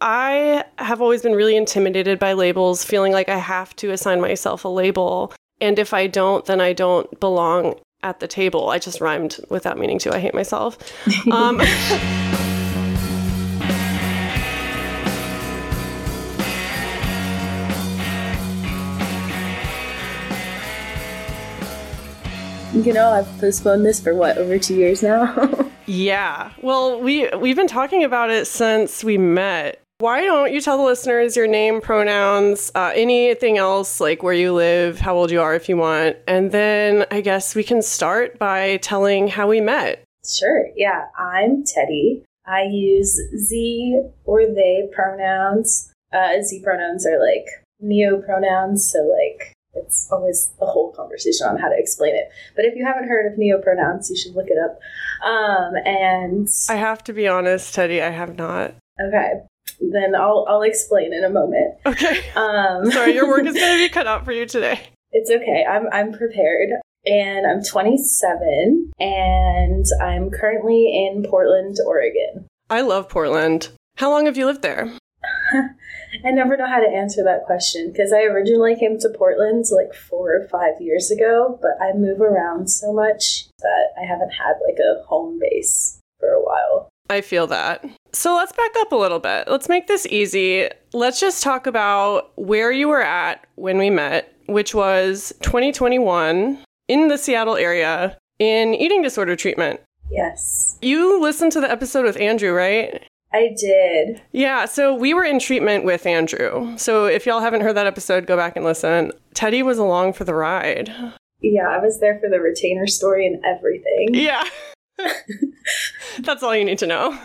I have always been really intimidated by labels, feeling like I have to assign myself a label. And if I don't, then I don't belong at the table. I just rhymed without meaning to. I hate myself. Um, You know, I've postponed this for what, over two years now? yeah. Well, we we've been talking about it since we met. Why don't you tell the listeners your name, pronouns, uh, anything else, like where you live, how old you are if you want, and then I guess we can start by telling how we met. Sure. Yeah. I'm Teddy. I use Xe or they pronouns. Uh, Xe pronouns are like neo pronouns, so like it's always a whole conversation on how to explain it. But if you haven't heard of neopronouns, you should look it up. Um, and I have to be honest, Teddy, I have not. Okay, then I'll I'll explain in a moment. Okay. Um, Sorry, your work is going to be cut out for you today. It's okay. I'm I'm prepared. And I'm 27 and I'm currently in Portland, Oregon. I love Portland. How long have you lived there? I never know how to answer that question because I originally came to Portland like four or five years ago, but I move around so much that I haven't had like a home base for a while. I feel that. So let's back up a little bit. Let's make this easy. Let's just talk about where you were at when we met, which was 2021 in the Seattle area in eating disorder treatment. Yes. You listened to the episode with Andrew, right? I did. Yeah, so we were in treatment with Andrew. So if y'all haven't heard that episode, go back and listen. Teddy was along for the ride. Yeah, I was there for the retainer story and everything. Yeah. That's all you need to know.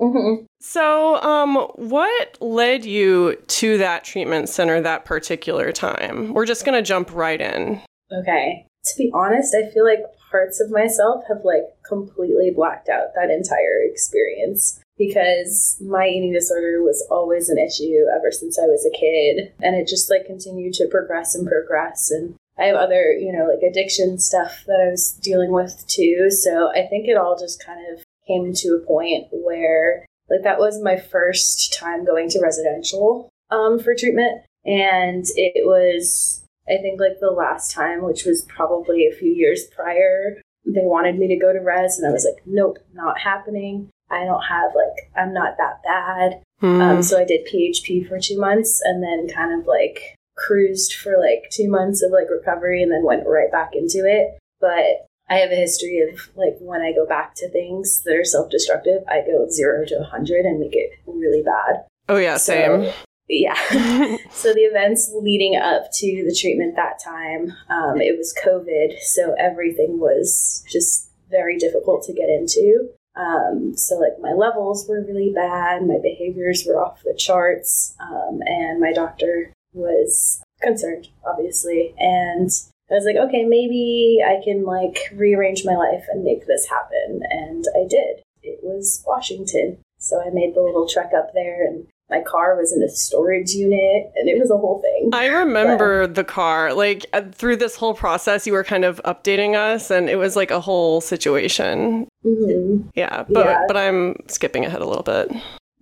Mm-hmm. So, um, what led you to that treatment center that particular time? We're just going to jump right in. Okay. To be honest, I feel like parts of myself have like completely blacked out that entire experience because my eating disorder was always an issue ever since I was a kid. And it just like continued to progress and progress. And I have other, you know, like addiction stuff that I was dealing with too. So I think it all just kind of came to a point where like that was my first time going to residential um, for treatment. And it was, I think, like the last time, which was probably a few years prior, they wanted me to go to res. And I was like, nope, not happening. I don't have like I'm not that bad. Hmm. Um, so I did PHP for two months and then kind of like cruised for like two months of like recovery and then went right back into it. But I have a history of like when I go back to things that are self destructive, I go zero to 100 and make it really bad. Oh, yeah, so, same. Yeah. so the events leading up to the treatment that time, um, it was COVID. So everything was just very difficult to get into. Um, so, like, my levels were really bad, my behaviors were off the charts, um, and my doctor was concerned, obviously. And I was like, okay, maybe I can like rearrange my life and make this happen. And I did. It was Washington. So I made the little trek up there and my car was in a storage unit and it was a whole thing. I remember but, the car. Like uh, through this whole process, you were kind of updating us and it was like a whole situation. Mm-hmm. Yeah, but yeah. but I'm skipping ahead a little bit.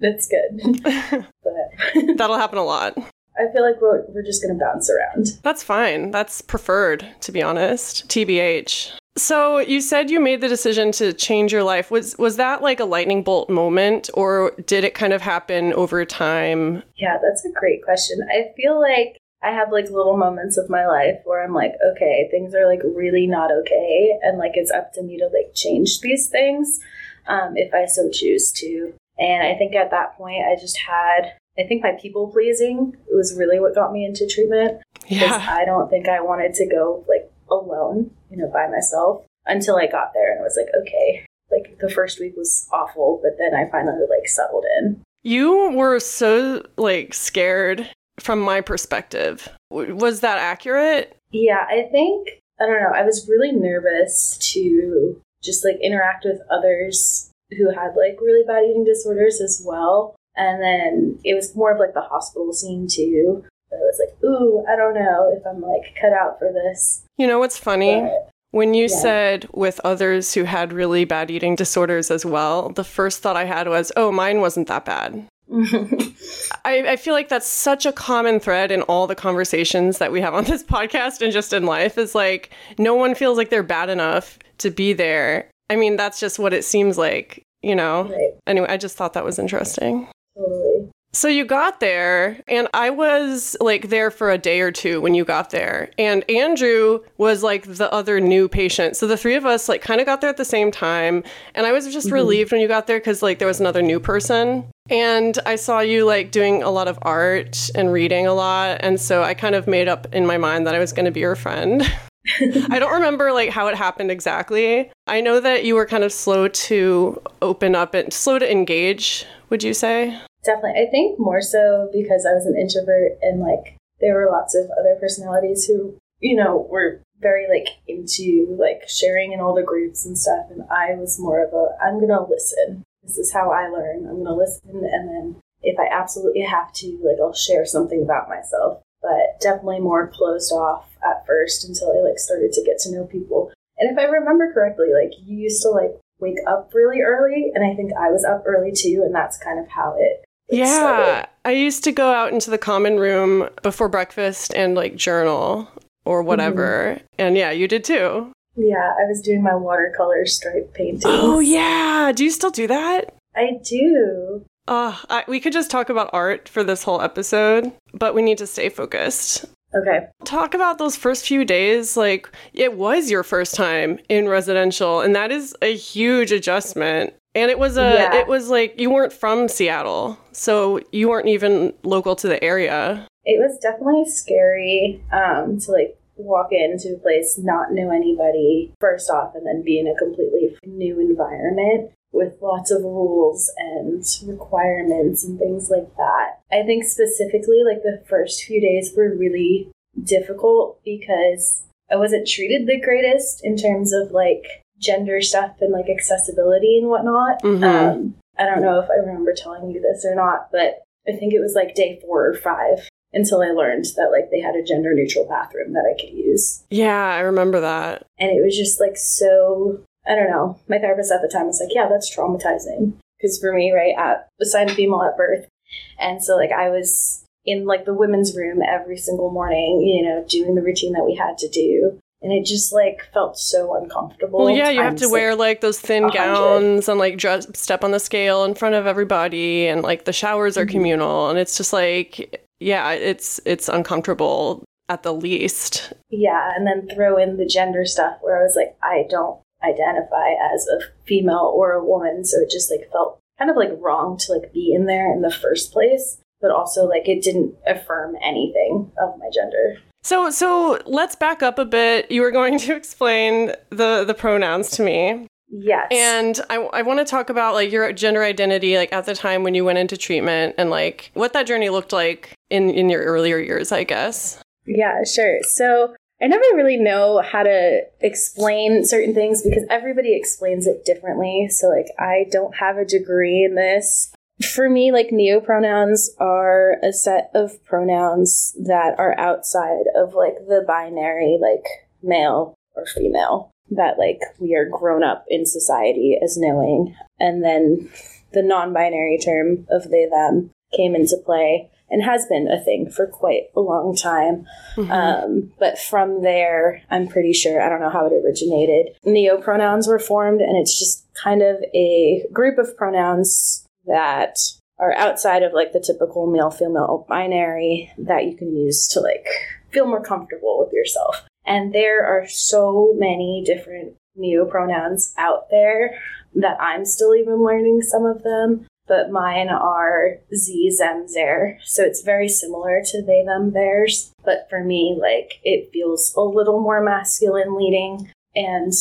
That's good. that'll happen a lot. I feel like we're, we're just going to bounce around. That's fine. That's preferred, to be honest. TBH. So you said you made the decision to change your life. Was was that like a lightning bolt moment or did it kind of happen over time? Yeah, that's a great question. I feel like I have like little moments of my life where I'm like, okay, things are like really not okay and like it's up to me to like change these things um, if I so choose to. And I think at that point I just had I think my people pleasing was really what got me into treatment. Yeah. I don't think I wanted to go like alone, you know, by myself until I got there and was like, okay, like the first week was awful, but then I finally like settled in. You were so like scared from my perspective. Was that accurate? Yeah, I think I don't know. I was really nervous to just like interact with others who had like really bad eating disorders as well. And then it was more of like the hospital scene too. I was like, ooh, I don't know if I'm like cut out for this. You know what's funny? But, when you yeah. said with others who had really bad eating disorders as well, the first thought I had was, oh, mine wasn't that bad. I, I feel like that's such a common thread in all the conversations that we have on this podcast and just in life is like no one feels like they're bad enough to be there. I mean, that's just what it seems like, you know? Right. Anyway, I just thought that was interesting. Totally. So you got there, and I was like there for a day or two when you got there. And Andrew was like the other new patient. So the three of us like kind of got there at the same time. And I was just mm-hmm. relieved when you got there because like there was another new person. And I saw you like doing a lot of art and reading a lot. And so I kind of made up in my mind that I was going to be your friend. I don't remember like how it happened exactly. I know that you were kind of slow to open up and slow to engage, would you say? Definitely. I think more so because I was an introvert and like there were lots of other personalities who, you know, were very like into like sharing in all the groups and stuff. And I was more of a, I'm going to listen. This is how I learn. I'm going to listen. And then if I absolutely have to, like, I'll share something about myself. But definitely more closed off at first until I like started to get to know people. And if I remember correctly, like you used to like wake up really early, and I think I was up early too, and that's kind of how it. it Yeah, started. I used to go out into the common room before breakfast and like journal or whatever. Mm-hmm. And yeah, you did too. yeah. I was doing my watercolor stripe painting. Oh, yeah. Do you still do that? I do. Uh, I, we could just talk about art for this whole episode, but we need to stay focused. Okay. Talk about those first few days. Like, it was your first time in residential, and that is a huge adjustment. And it was a, Yeah. it was like you weren't from Seattle, so you weren't even local to the area. It was definitely scary um, to like walk into a place, not know anybody first off, and then be in a completely new environment with lots of rules and requirements and things like that. I think specifically, like the first few days were really difficult because I wasn't treated the greatest in terms of like gender stuff and like accessibility and whatnot. Mhm. Um, I don't know if I remember telling you this or not, but I think it was like day four or five until I learned that like they had a gender neutral bathroom that I could use. Yeah, I remember that. And it was just like so, I don't know. My therapist at the time was like, yeah, that's traumatizing. Because for me, right, at assigned female at birth. And so like I was in like the women's room every single morning, you know, doing the routine that we had to do. And it just like felt so uncomfortable. Well, yeah, you have to wear like those thin 100. gowns and like dress, step on the scale in front of everybody, and like the showers are Mhm. communal, and it's just like, yeah, it's it's uncomfortable at the least. Yeah, and then throw in the gender stuff where I was like, I don't identify as a female or a woman, so it just like felt kind of like wrong to like be in there in the first place, but also like it didn't affirm anything of my gender. So so let's back up a bit. You were going to explain the the pronouns to me, Yes. and I I want to talk about like your gender identity, like at the time when you went into treatment, and like what that journey looked like in in your earlier years, I guess. Yeah, sure. So I never really know how to explain certain things because everybody explains it differently. So, like, I don't have a degree in this. For me, like, neopronouns are a set of pronouns that are outside of, like, the binary, like, male or female that, like, we are grown up in society as knowing. And then the non binary term of they, them came into play and has been a thing for quite a long time. Um, but from there, I'm pretty sure, I don't know how it originated. Neo pronouns were formed, and it's just kind of a group of pronouns that are outside of like the typical male female binary that you can use to like feel more comfortable with yourself. And there are so many different neo pronouns out there that I'm still even learning some of them but mine are xe, them, their. So it's very similar to they, them, theirs. But for me, like, it feels a little more masculine leading and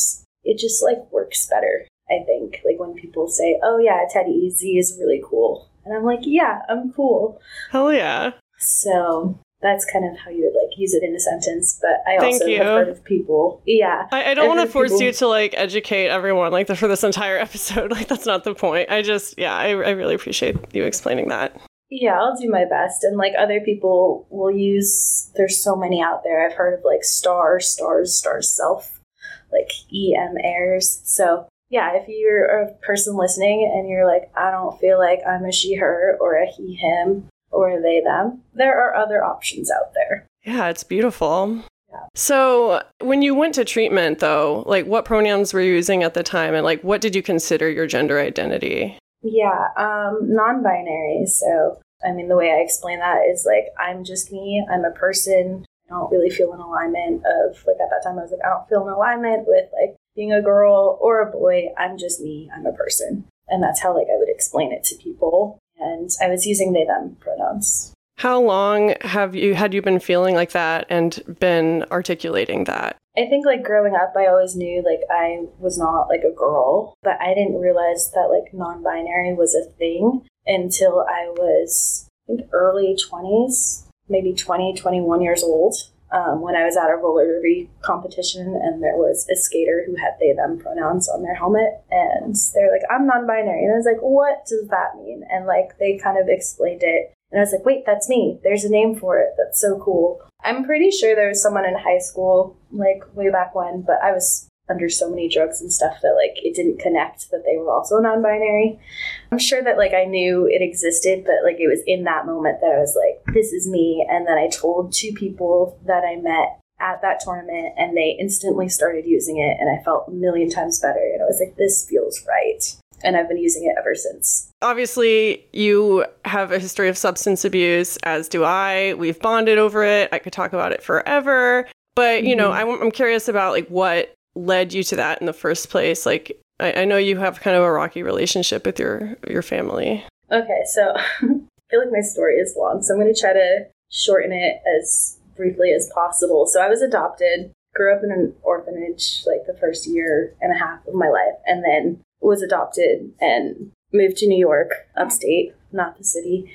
it just, like, works better, I think. Like, when people say, oh, yeah, Teddy, Xe is really cool. And I'm like, yeah, I'm cool. Hell yeah. So that's kind of how you would, like, use it in a sentence. But I Thank also you. have heard of people, yeah. I, I don't want to force people- you to like educate everyone like the, for this entire episode. Like that's not the point. I just yeah, I, I really appreciate you explaining that. Yeah, I'll do my best. And like other people will use, there's so many out there. I've heard of like star, stars, star self, like EM airs. So yeah, if you're a person listening and you're like, I don't feel like I'm a she, her, or a he, him, or they, them, there are other options out there. Yeah, it's beautiful. Yeah. So, when you went to treatment, though, like what pronouns were you using at the time, and like what did you consider your gender identity? Yeah, um, non binary. So, I mean, the way I explain that is like, I'm just me, I'm a person. I don't really feel an alignment of, like, at that time, I was like, I don't feel an alignment with, like, being a girl or a boy. I'm just me, I'm a person. And that's how, like, I would explain it to people. And I was using they, them pronouns. How long have you had you been feeling like that and been articulating that? I think like growing up I always knew like I was not like a girl, but I didn't realize that like non-binary was a thing until I was I think early 20s, maybe 20, 21 years old. Um, when I was at a roller derby competition and there was a skater who had they them pronouns on their helmet and they're like I'm non-binary and I was like what does that mean and like they kind of explained it and I was like, wait, that's me. There's a name for it. That's so cool. I'm pretty sure there was someone in high school, like way back when, but I was under so many drugs and stuff that like it didn't connect that they were also non-binary. I'm sure that like I knew it existed, but like it was in that moment that I was like, this is me. And then I told two people that I met at that tournament and they instantly started using it and I felt a million times better. And I was like, this feels right and I've been using it ever since. Obviously, you have a history of substance abuse, as do I. We've bonded over it. I could talk about it forever. But, you mm-hmm. know, I'm, I'm, curious about like what led you to that in the first place. Like, I, I know you have kind of a rocky relationship with your your family. Okay, so I feel like my story is long, so I'm going to try to shorten it as briefly as possible. So I was adopted, grew up in an orphanage like the first year and a half of my life, and then was adopted and moved to New York, upstate, not the city.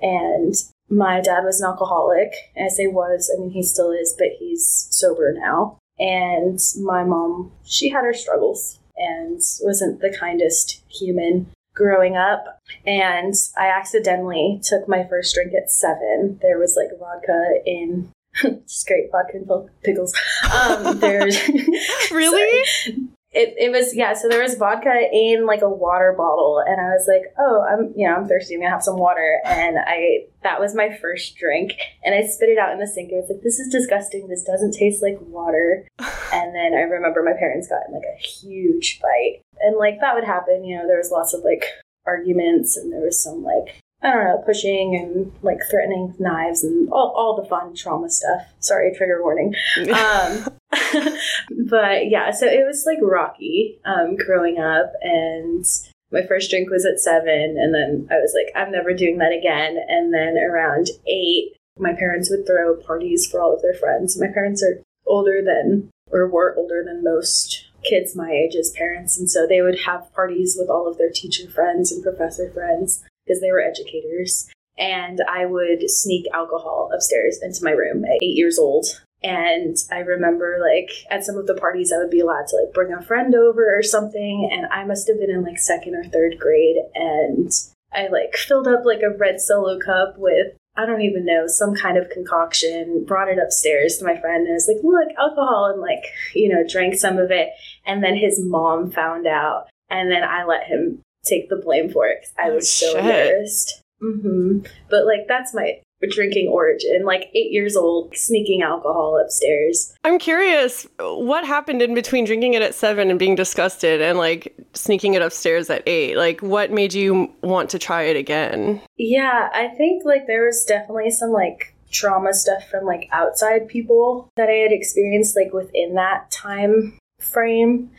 And my dad was an alcoholic. I say was, I mean, he still is, but he's sober now. And my mom, she had her struggles and wasn't the kindest human growing up. And I accidentally took my first drink at seven. There was like vodka in just great vodka and pickles. Um, there's really it, it was yeah so there was vodka in like a water bottle and i was like oh i'm you know i'm thirsty i'm gonna have some water and i that was my first drink and i spit it out in the sink it was like this is disgusting this doesn't taste like water and then i remember my parents got in like a huge fight and like that would happen you know there was lots of like arguments and there was some like I don't know, pushing and like threatening knives and all, all the fun trauma stuff. Sorry, trigger warning. Um, but yeah, so it was like rocky um, growing up, and my first drink was at seven, and then I was like, I'm never doing that again. And then around eight, my parents would throw parties for all of their friends. My parents are older than, or were older than most kids my age as parents, and so they would have parties with all of their teacher friends and professor friends because they were educators. And I would sneak alcohol upstairs into my room at eight years old. And I remember, like, at some of the parties, I would be allowed to, like, bring a friend over or something. And I must have been in, like, second or third grade. And I, like, filled up, like, a red solo cup with, I don't even know, some kind of concoction, brought it upstairs to my friend. And I was like, look, alcohol. And, like, you know, drank some of it. And then his mom found out. And then I let him take the blame for it because I was so embarrassed. Mm-hmm. But like that's my drinking origin. Like eight years old, sneaking alcohol upstairs. I'm curious, what happened in between drinking it at seven and being disgusted, and like sneaking it upstairs at eight? Like, what made you want to try it again? Yeah, I think like there was definitely some like trauma stuff from like outside people that I had experienced like within that time frame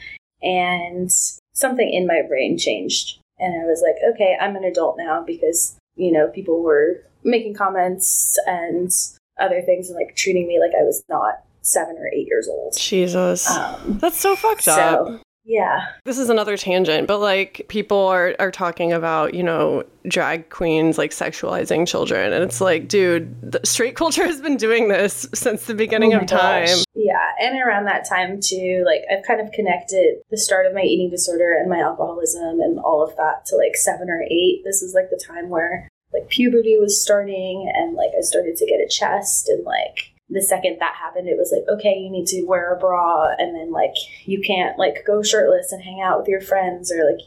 and something in my brain changed. And I was like, okay, I'm an adult now because, you know, people were making comments and other things and like treating me like I was not seven or eight years old. Jesus. Um, That's so fucked so, up. Yeah. This is another tangent, but like people are are talking about, you know, drag queens like sexualizing children and it's like, dude, the straight culture has been doing this since the beginning oh of time. Gosh. Yeah, and around that time too, like I've kind of connected the start of my eating disorder and my alcoholism and all of that to like 7 or 8. This is like the time where like puberty was starting and like I started to get a chest and like the second that happened, it was like, okay, you need to wear a bra, and then like you can't like go shirtless and hang out with your friends, or like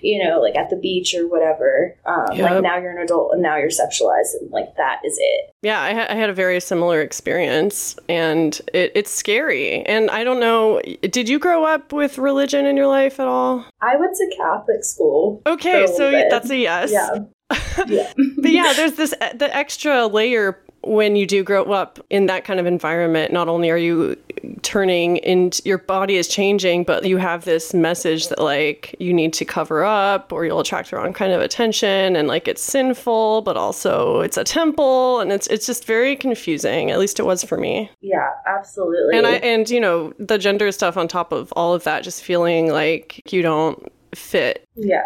you know, like at the beach or whatever. Um, Yep. Like now you're an adult and now you're sexualized, and like that is it. Yeah, I, ha- I had a very similar experience, and it, it's scary. And I don't know, did you grow up with religion in your life at all? I went to Catholic school. Okay, so bit. that's a yes. Yeah. yeah. but yeah, there's this the extra layer when you do grow up in that kind of environment. Not only are you turning and your body is changing, but you have this message that like you need to cover up or you'll attract the wrong kind of attention and like it's sinful, but also it's a temple and it's it's just very confusing. At least it was for me. Yeah, absolutely. And I and you know, the gender stuff on top of all of that, just feeling like you don't fit. yeah.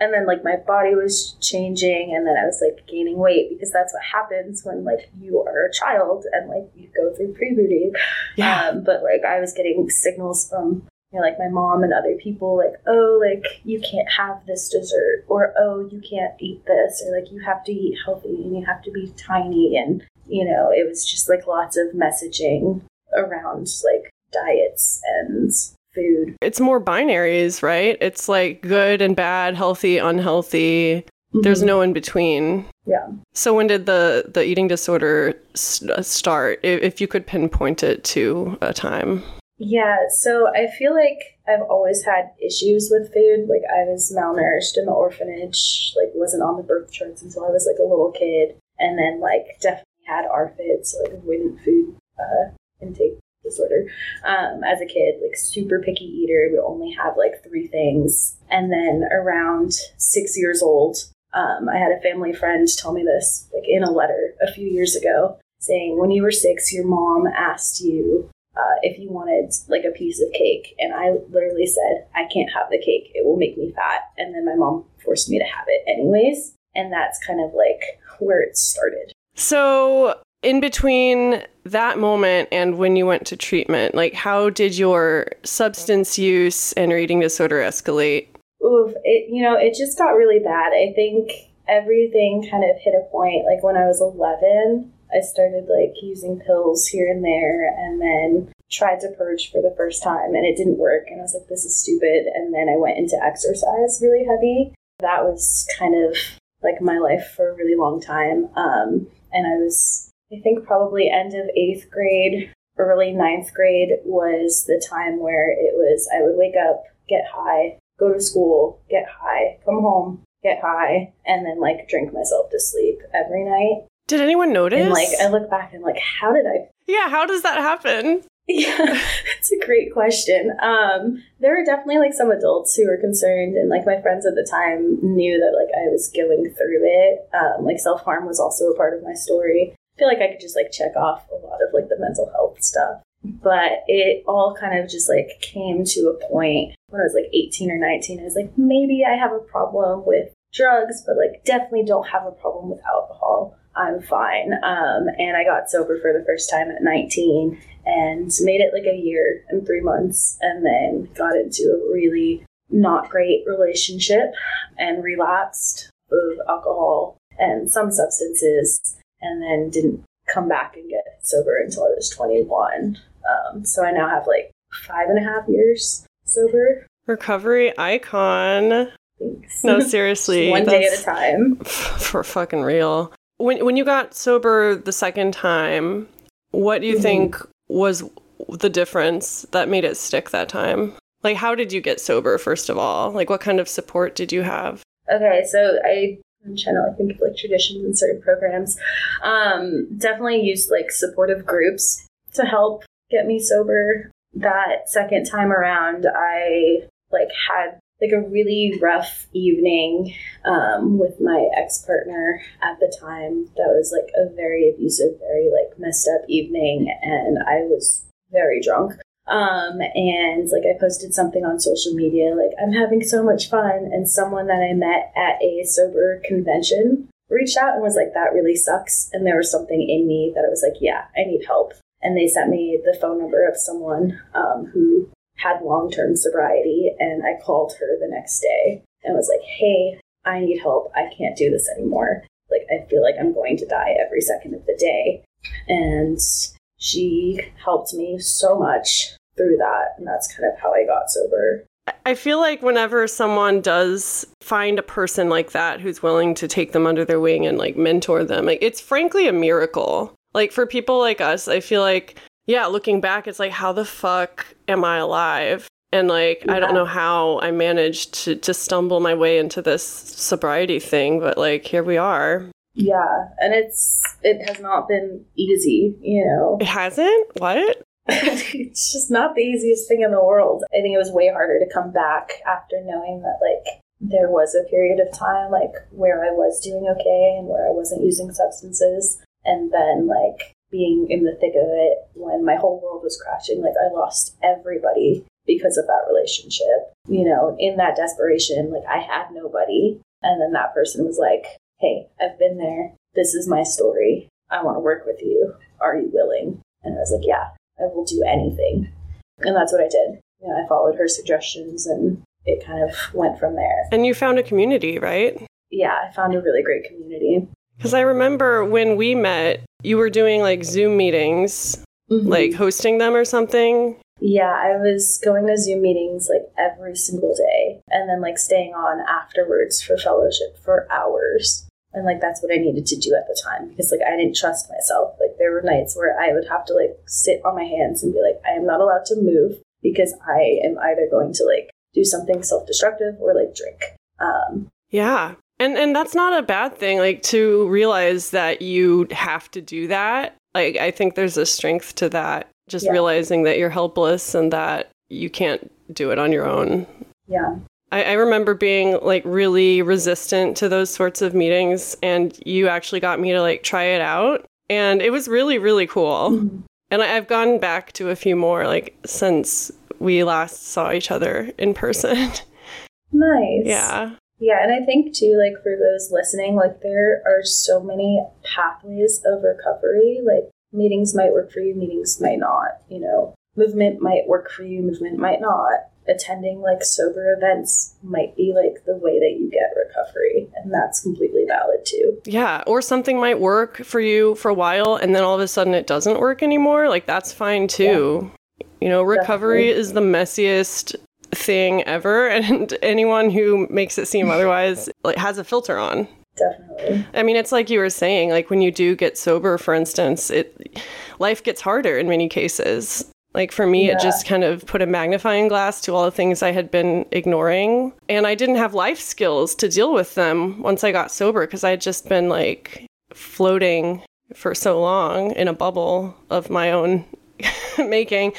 And then like my body was changing and then I was like gaining weight because that's what happens when like you are a child and like you go through puberty. Um, but like I was getting signals from you know, like my mom and other people like, oh, like you can't have this dessert or oh, you can't eat this or like you have to eat healthy and you have to be tiny and you know, it was just like lots of messaging around like diets and food. it's more binaries, right? It's like good and bad, healthy, unhealthy. There's Mhm. no in between. Yeah. So when did the the eating disorder s- uh, start? If, if you could pinpoint it to a time. Yeah, so I feel like I've always had issues with food. Like I was malnourished in the orphanage, like wasn't on the birth charts until I was like a little kid, and then like definitely had ARFID, so like avoidant food uh, intake disorder. Um, as a kid, like super picky eater, would only have like three things, and then around six years old, um, I had a family friend tell me this, like in a letter a few years ago, saying when you were six, your mom asked you uh, if you wanted like a piece of cake. And I literally said, I can't have the cake. It will make me fat. And then my mom forced me to have it anyways. And that's kind of like where it started. So in between that moment and when you went to treatment, like how did your substance use and eating disorder escalate? Oof, it, you know, it just got really bad. I think everything kind of hit a point. Like when I was 11, I started like using pills here and there and then tried to purge for the first time and it didn't work. And I was like, this is stupid. And then I went into exercise really heavy. That was kind of like my life for a really long time. Um, and I was, I think, probably end of eighth grade, early ninth grade was the time where it was, I would wake up, get high, go to school, get high, come home, get high, and then like drink myself to sleep every night. Did anyone notice? And like I look back and like, how did I yeah, how does that happen? yeah, it's a great question. Um, there were definitely like some adults who were concerned, and like my friends at the time knew that like I was going through it. Um, like self harm was also a part of my story. Feel like I could just like check off a lot of like the mental health stuff, but it all kind of just like came to a point when I was like 18 or 19. I was like, maybe I have a problem with drugs, but like definitely don't have a problem with alcohol. I'm fine. Um, and I got sober for the first time at 19 and made it like a year and three months and then got into a really not great relationship and relapsed of alcohol and some substances and then didn't come back and get sober until I was 21. Um, so I now have like five and a half years sober. Recovery icon. Thanks. No, seriously. One day at a time. for fucking real. When when you got sober the second time, what do you Mhm. think was the difference that made it stick that time? Like how did you get sober first of all? Like what kind of support did you have? Okay, so I To like think of like traditions and certain programs. Um, definitely used like supportive groups to help get me sober. That second time around, I like had like a really rough evening um, with my ex partner at the time. That was like a very abusive, very like messed up evening, and I was very drunk. Um, and like I posted something on social media, like I'm having so much fun, and someone that I met at a sober convention reached out and was like, "That really sucks," and there was something in me that I was like, "Yeah, I need help." And they sent me the phone number of someone um, who had long term sobriety, and I called her the next day and was like, "Hey, I need help. I can't do this anymore. Like I feel like I'm going to die every second of the day." And she helped me so much through that. And that's kind of how I got sober. I feel like whenever someone does find a person like that who's willing to take them under their wing and like mentor them, like it's frankly a miracle. Like for people like us, I feel like, yeah, looking back, it's like, how the fuck am I alive? And like, yeah. I don't know how I managed to, to stumble my way into this sobriety thing, but like, here we are. Yeah. And it's, it has not been easy, you know? It hasn't? What? it's just not the easiest thing in the world. I think it was way harder to come back after knowing that, like, there was a period of time, like, where I was doing okay and where I wasn't using substances. And then, like, being in the thick of it when my whole world was crashing, like, I lost everybody because of that relationship. You know, in that desperation, like, I had nobody. And then that person was like, hey, I've been there. This is my story. I want to work with you. Are you willing? And I was like, yeah. I will do anything. And that's what I did. You know, I followed her suggestions and it kind of went from there. And you found a community, right? Yeah, I found a really great community. Because I remember when we met, you were doing like Zoom meetings, mm-hmm. like hosting them or something. Yeah, I was going to Zoom meetings like every single day and then like staying on afterwards for fellowship for hours and like that's what I needed to do at the time because like I didn't trust myself. Like there were nights where I would have to like sit on my hands and be like, I am not allowed to move because I am either going to like do something self destructive or like drink. Um, yeah. And and that's not a bad thing, like to realize that you have to do that. Like I think there's a strength to that. Just yeah. realizing that you're helpless and that you can't do it on your own. Yeah. I, I, remember being like really resistant to those sorts of meetings, and you actually got me to like try it out, and it was really really cool. Mm-hmm. And I, have gone back to a few more like since we last saw each other in person. Nice. Yeah. Yeah, and I think too, like for those listening, like there are so many pathways of recovery. Like meetings might work for you, meetings might not. You know, movement might work for you, movement might not attending like sober events might be like the way that you get recovery and that's completely valid too. Yeah or something might work for you for a while and then all of a sudden it doesn't work anymore like that's fine too. Yeah. you know recovery Definitely. is the messiest thing ever and anyone who makes it seem otherwise like has a filter on. Definitely. I mean it's like you were saying like when you do get sober for instance it life gets harder in many cases like for me, yeah. it just kind of put a magnifying glass to all the things I had been ignoring. And I didn't have life skills to deal with them once I got sober because I had just been like floating for so long in a bubble of my own making.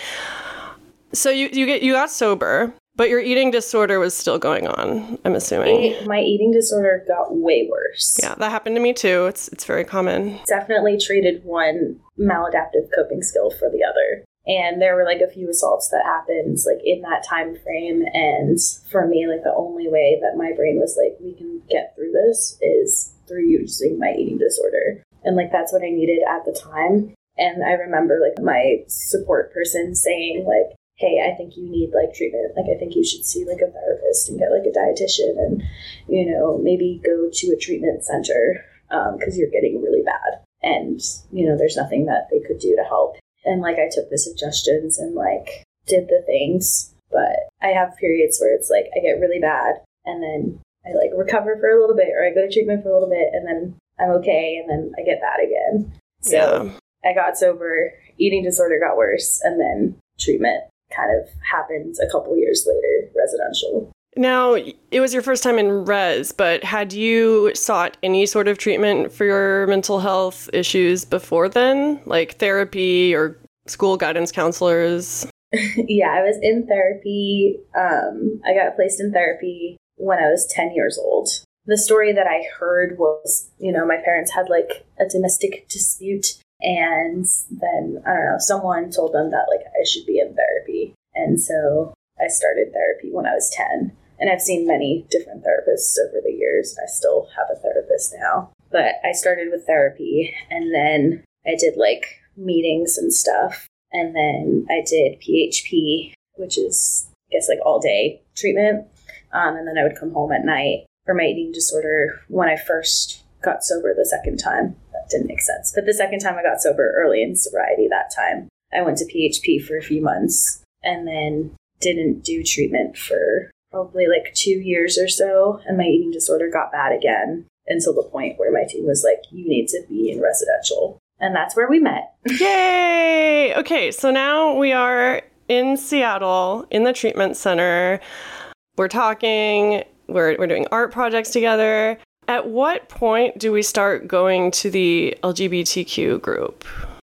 So you, you get you got sober, but your eating disorder was still going on, I'm assuming. My eating disorder got way worse. Yeah, that happened to me too. It's it's very common. Definitely traded one maladaptive coping skill for the other and there were like a few assaults that happened like in that time frame. And for me like the only way that my brain was like we can get through this is through using my eating disorder. And like that's what i needed at the time. And i remember like my support person saying like hey i think you need like treatment. Like i think you should see like a therapist and get like a dietitian and you know maybe go to a treatment center because um, you're getting really bad. And you know there's nothing that they could do to help and like I took the suggestions and like did the things. But I have periods where it's like I get really bad and then I like recover for a little bit or I go to treatment for a little bit and then I'm okay and then I get bad again. So yeah. I got sober, eating disorder got worse, and then treatment kind of happened a couple years later, residential. Now, it was your first time in res, but had you sought any sort of treatment for your mental health issues before then, like therapy or school guidance counselors? yeah, I was in therapy. Um, I got placed in therapy when I was 10 years old. The story that I heard was, you know, my parents had like a domestic dispute, and then, I don't know, someone told them that like I should be in therapy. And so I started therapy when I was 10. And I've seen many different therapists over the years. I still have a therapist now. But I started with therapy and then I did like meetings and stuff. And then I did PHP, which is, I guess, like all day treatment. Um, and then I would come home at night for my eating disorder. When I first got sober the second time. That didn't make sense. But the second time I got sober early in sobriety that time, I went to PHP for a few months and then didn't do treatment for probably like two years or so. And my eating disorder got bad again until the point where my team was like, you need to be in residential. And that's where we met. Yay! Okay, so now we are in Seattle in the treatment center. We're talking, we're, we're doing art projects together. At what point do we start going to the LGBTQ group?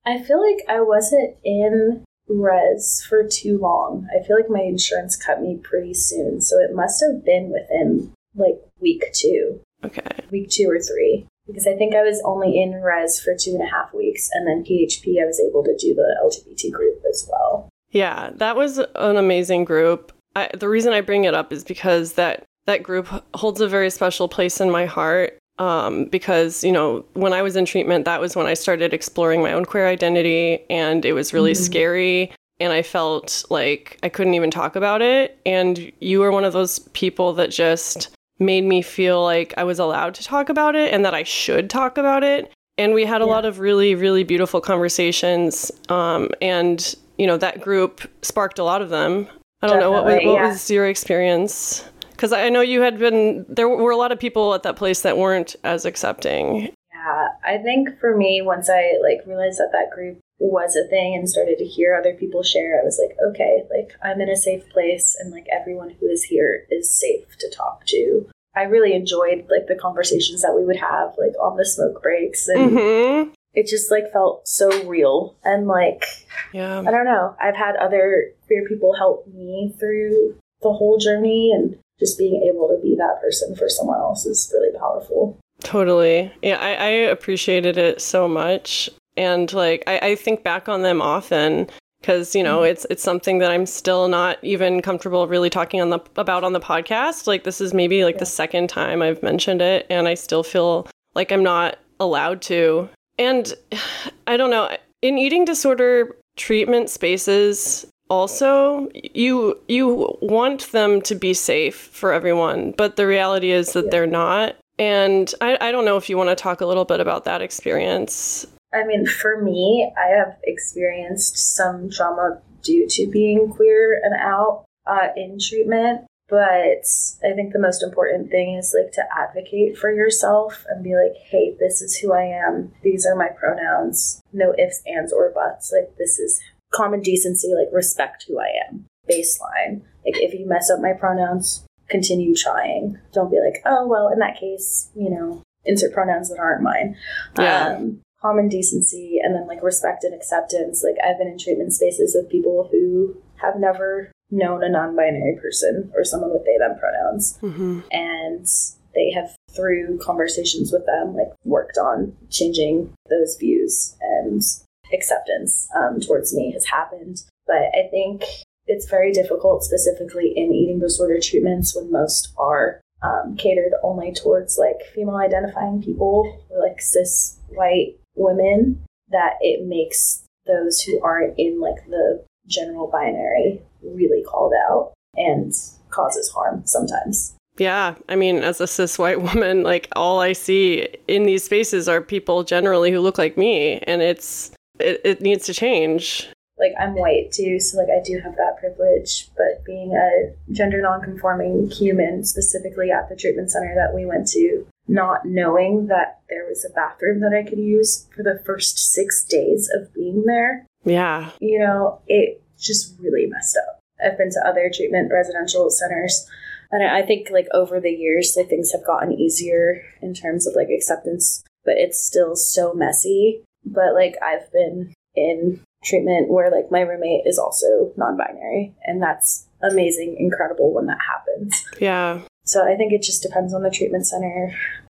I feel like I wasn't in res for too long. I feel like my insurance cut me pretty soon. So it must have been within like week two. Okay. Week two or three. Because I think I was only in res for two and a half weeks. And then PHP, I was able to do the LGBT group as well. Yeah, that was an amazing group. I, the reason I bring it up is because that that group holds a very special place in my heart. Um, because you know when I was in treatment, that was when I started exploring my own queer identity, and it was really mm-hmm. scary. And I felt like I couldn't even talk about it. And you were one of those people that just made me feel like I was allowed to talk about it and that I should talk about it. And we had a yeah. lot of really, really beautiful conversations. Um, and you know that group sparked a lot of them. I don't Definitely, know what, what yeah. was your experience because I know you had been there were a lot of people at that place that weren't as accepting. Yeah, I think for me, once I like realized that that group was a thing and started to hear other people share, I was like, okay, like I'm in a safe place, and like everyone who is here is safe to talk to. I really enjoyed like the conversations that we would have like on the smoke breaks and mm-hmm it just like felt so real and like yeah i don't know i've had other queer people help me through the whole journey and just being able to be that person for someone else is really powerful. Totally. Yeah i, I appreciated it so much. And like I, I think back on them often because you know mm-hmm. it's it's something that i'm still not even comfortable really talking on the about on the podcast. Like this is maybe like yeah. the second time i've mentioned it and i still feel like i'm not allowed to. And I don't know, in eating disorder treatment spaces, also you you want them to be safe for everyone, but the reality is that yeah. they're not. And I, I don't know if you want to talk a little bit about that experience. I mean, for me, I have experienced some trauma due to being queer and out uh, in treatment. But I think the most important thing is like to advocate for yourself and be like, hey, this is who I am. These are my pronouns. No ifs, ands, or buts. Like, this is common decency, like, respect who I am. Baseline. Like, if you mess up my pronouns, continue trying. Don't be like, oh, well, in that case, you know, insert pronouns that aren't mine. Yeah. Um, common decency and then like respect and acceptance. Like, I've been in treatment spaces with people who have never known a non-binary person or someone with they them pronouns mm-hmm. and they have through conversations with them like worked on changing those views and acceptance um, towards me has happened but i think it's very difficult specifically in eating disorder treatments when most are um, catered only towards like female identifying people or like cis white women that it makes those who aren't in like the general binary really called out and causes harm sometimes. Yeah, I mean, as a cis white woman, like all I see in these spaces are people generally who look like me, and it's it, it needs to change. Like I'm white too, so like I do have that privilege. But being a gender nonconforming human, specifically at the treatment center that we went to, not knowing that there was a bathroom that I could use for the first six days of being there. Yeah, you know, it just really messed up. I've been to other treatment residential centers. And I think like over the years, like things have gotten easier in terms of like acceptance, but it's still so messy. But like I've been in treatment where like my roommate is also non-binary and that's amazing, incredible when that happens. Yeah. So I think it just depends on the treatment center.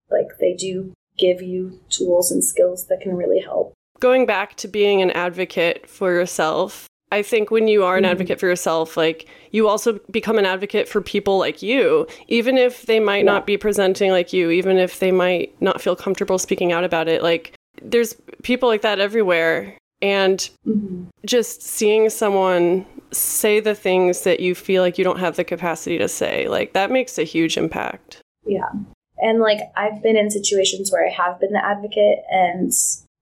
Like they do give you tools and skills that can really help. Going back to being an advocate for yourself, I think when you are an mm-hmm. advocate for yourself, like you also become an advocate for people like you, even if they might yeah. not be presenting like you, even if they might not feel comfortable speaking out about it. Like there's people like that everywhere. And mm-hmm. just seeing someone say the things that you feel like you don't have the capacity to say, like that makes a huge impact. Yeah. And like I've been in situations where I have been the advocate and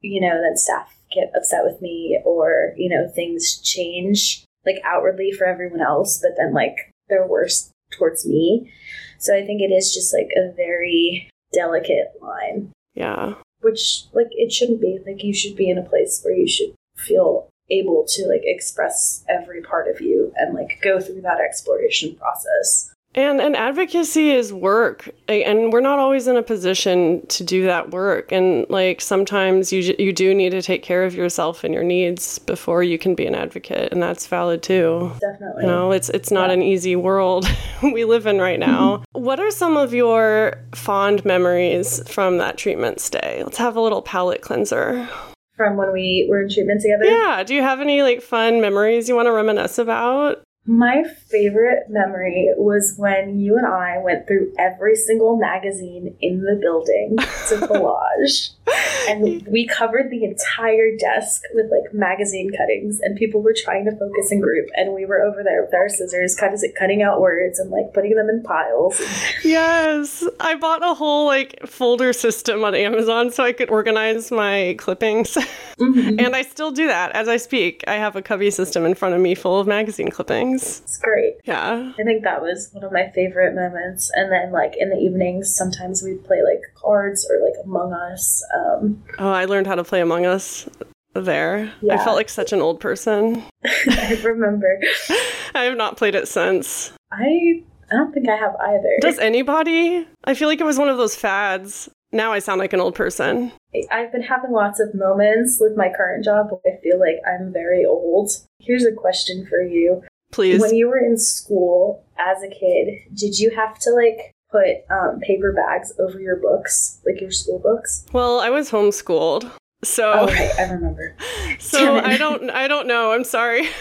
you know, then staff get upset with me or, you know, things change like outwardly for everyone else, but then like they're worse towards me. So I think it is just like a very delicate line. Yeah. Which like it shouldn't be. Like you should be in a place where you should feel able to like express every part of you and like go through that exploration process. And and advocacy is work, and we're not always in a position to do that work. And like sometimes you you do need to take care of yourself and your needs before you can be an advocate, and that's valid too. Definitely. You know, it's it's not yeah. an easy world we live in right now. what are some of your fond memories from that treatment stay? Let's have a little palate cleanser from when we were in treatment together? Yeah. Do you have any like fun memories you want to reminisce about? My favorite memory was when you and I went through every single magazine in the building to collage. and we covered the entire desk with like magazine cuttings, and people were trying to focus in group. And we were over there with our scissors, cut, cutting out words and like putting them in piles. Yes. I bought a whole like folder system on Amazon so I could organize my clippings. Mm-hmm. and I still do that as I speak. I have a cubby system in front of me full of magazine clippings things. It's great. Yeah. I think that was one of my favorite moments. And then, like, in the evenings, sometimes we'd play, like, cards or, like, Among Us. Um, oh, I learned how to play Among Us there. Yeah. I felt like such an old person. I remember. I have not played it since. I I don't think I have either. Does anybody? I feel like it was one of those fads. Now I sound like an old person. I've been having lots of moments with my current job where I feel like I'm very old. Here's a question for you. Please. When you were in school as a kid, did you have to like put um, paper bags over your books, like your school books? Well, I was homeschooled. So oh, right, I remember. So I don't I don't know. I'm sorry.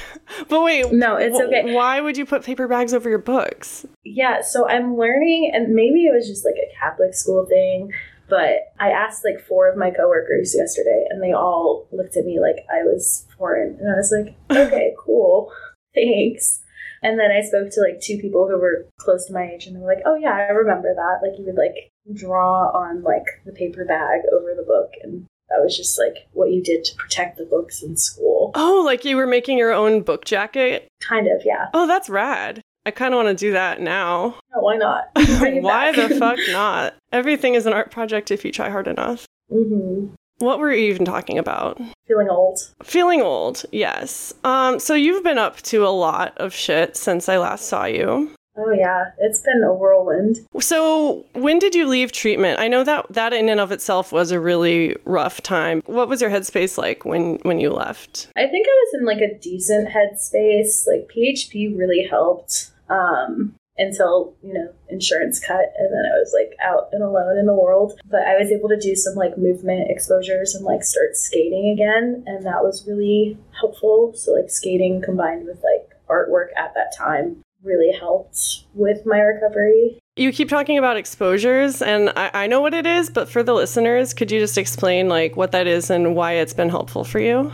But wait. No, it's okay. Why would you put paper bags over your books? Yeah, so I'm learning and maybe it was just like a Catholic school thing, but I asked like four of my coworkers yesterday and they all looked at me like I was foreign and I was like, "Okay, cool." Thanks. And then I spoke to like two people who were close to my age, and they were like, "Oh yeah, I remember that. Like you would like draw on like the paper bag over the book, and that was just like what you did to protect the books in school." Oh, like you were making your own book jacket? Kind of, yeah. Oh, that's rad. I kind of want to do that now. No, why not? why the fuck not? Everything is an art project if you try hard enough. Mm-hmm. What were you even talking about? Feeling old. Feeling old, yes. Um, so you've been up to a lot of shit since I last saw you. Oh yeah, it's been a whirlwind. So, when did you leave treatment? I know that that in and of itself was a really rough time. What was your headspace like when when you left? I think I was in like a decent headspace. Like PHP really helped. Um, until you know insurance cut and then i was like out and alone in the world. But i was able to do some like movement exposures and like start skating again and that was really helpful. So like skating combined with like artwork at that time really helped with my recovery. You keep talking about exposures and I, I know what it is but for the listeners could you just explain like what that is and why it's been helpful for you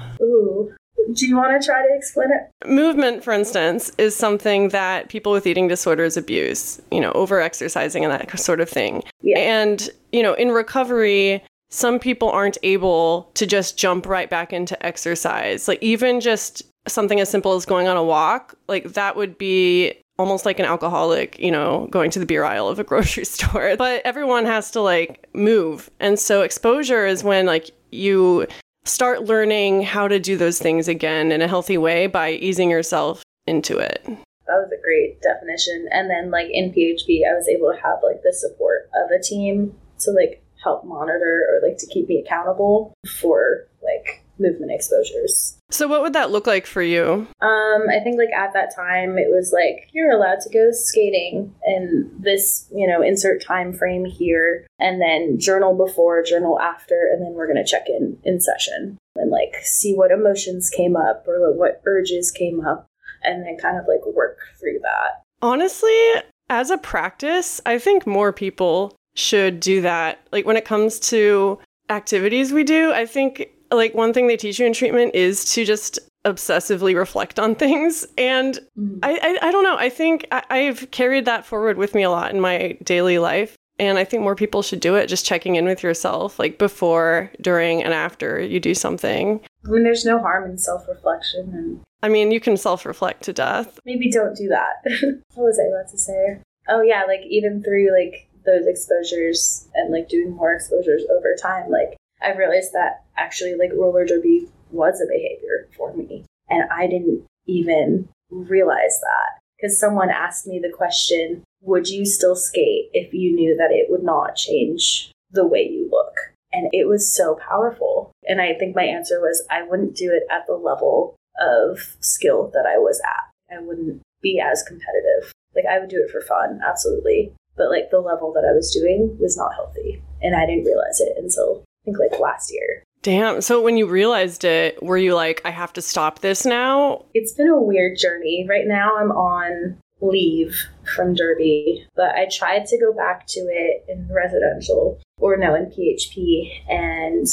do you want to try to explain it? Movement, for instance, is something that people with eating disorders abuse, you know, over exercising and that sort of thing. Yeah. And, you know, in recovery, some people aren't able to just jump right back into exercise. Like, even just something as simple as going on a walk, like, that would be almost like an alcoholic, you know, going to the beer aisle of a grocery store. But everyone has to like move. And so exposure is when like you start learning how to do those things again in a healthy way by easing yourself into it. That was a great definition. And then like in PHP, I was able to have like the support of a team to like help monitor or like to keep me accountable for like movement exposures. So what would that look like for you? Um, I think like at that time it was like you're allowed to go skating in this, you know, insert time frame here and then journal before, journal after, and then we're gonna check in in session and like see what emotions came up or what urges came up and then kind of like work through that. Honestly, as a practice, I think more people should do that. Like when it comes to activities we do, I think like one thing they teach you in treatment is to just obsessively reflect on things and mm. I, I, I don't know i think I, i've carried that forward with me a lot in my daily life And I think more people should do it, just checking in with yourself, like before, during, and after you do something. I mean, there's no harm in self reflection. And I mean, you can self reflect to death. maybe don't do that. what was I about to say? Oh, yeah, like even through like those exposures and like doing more exposures over time, like I've realized that actually like roller derby was a behavior for me. And I didn't even realize that because someone asked me the question, would you still skate if you knew that it would not change the way you look? And it was so powerful. And I think my answer was I wouldn't do it at the level of skill that I was at. I wouldn't be as competitive. Like I would do it for fun, absolutely. But like the level that I was doing was not healthy. And I didn't realize it until I think like last year. Damn. So when you realized it, were you like, I have to stop this now? It's been a weird journey. Right now I'm on leave from Derby, but I tried to go back to it in residential or no, in PHP. And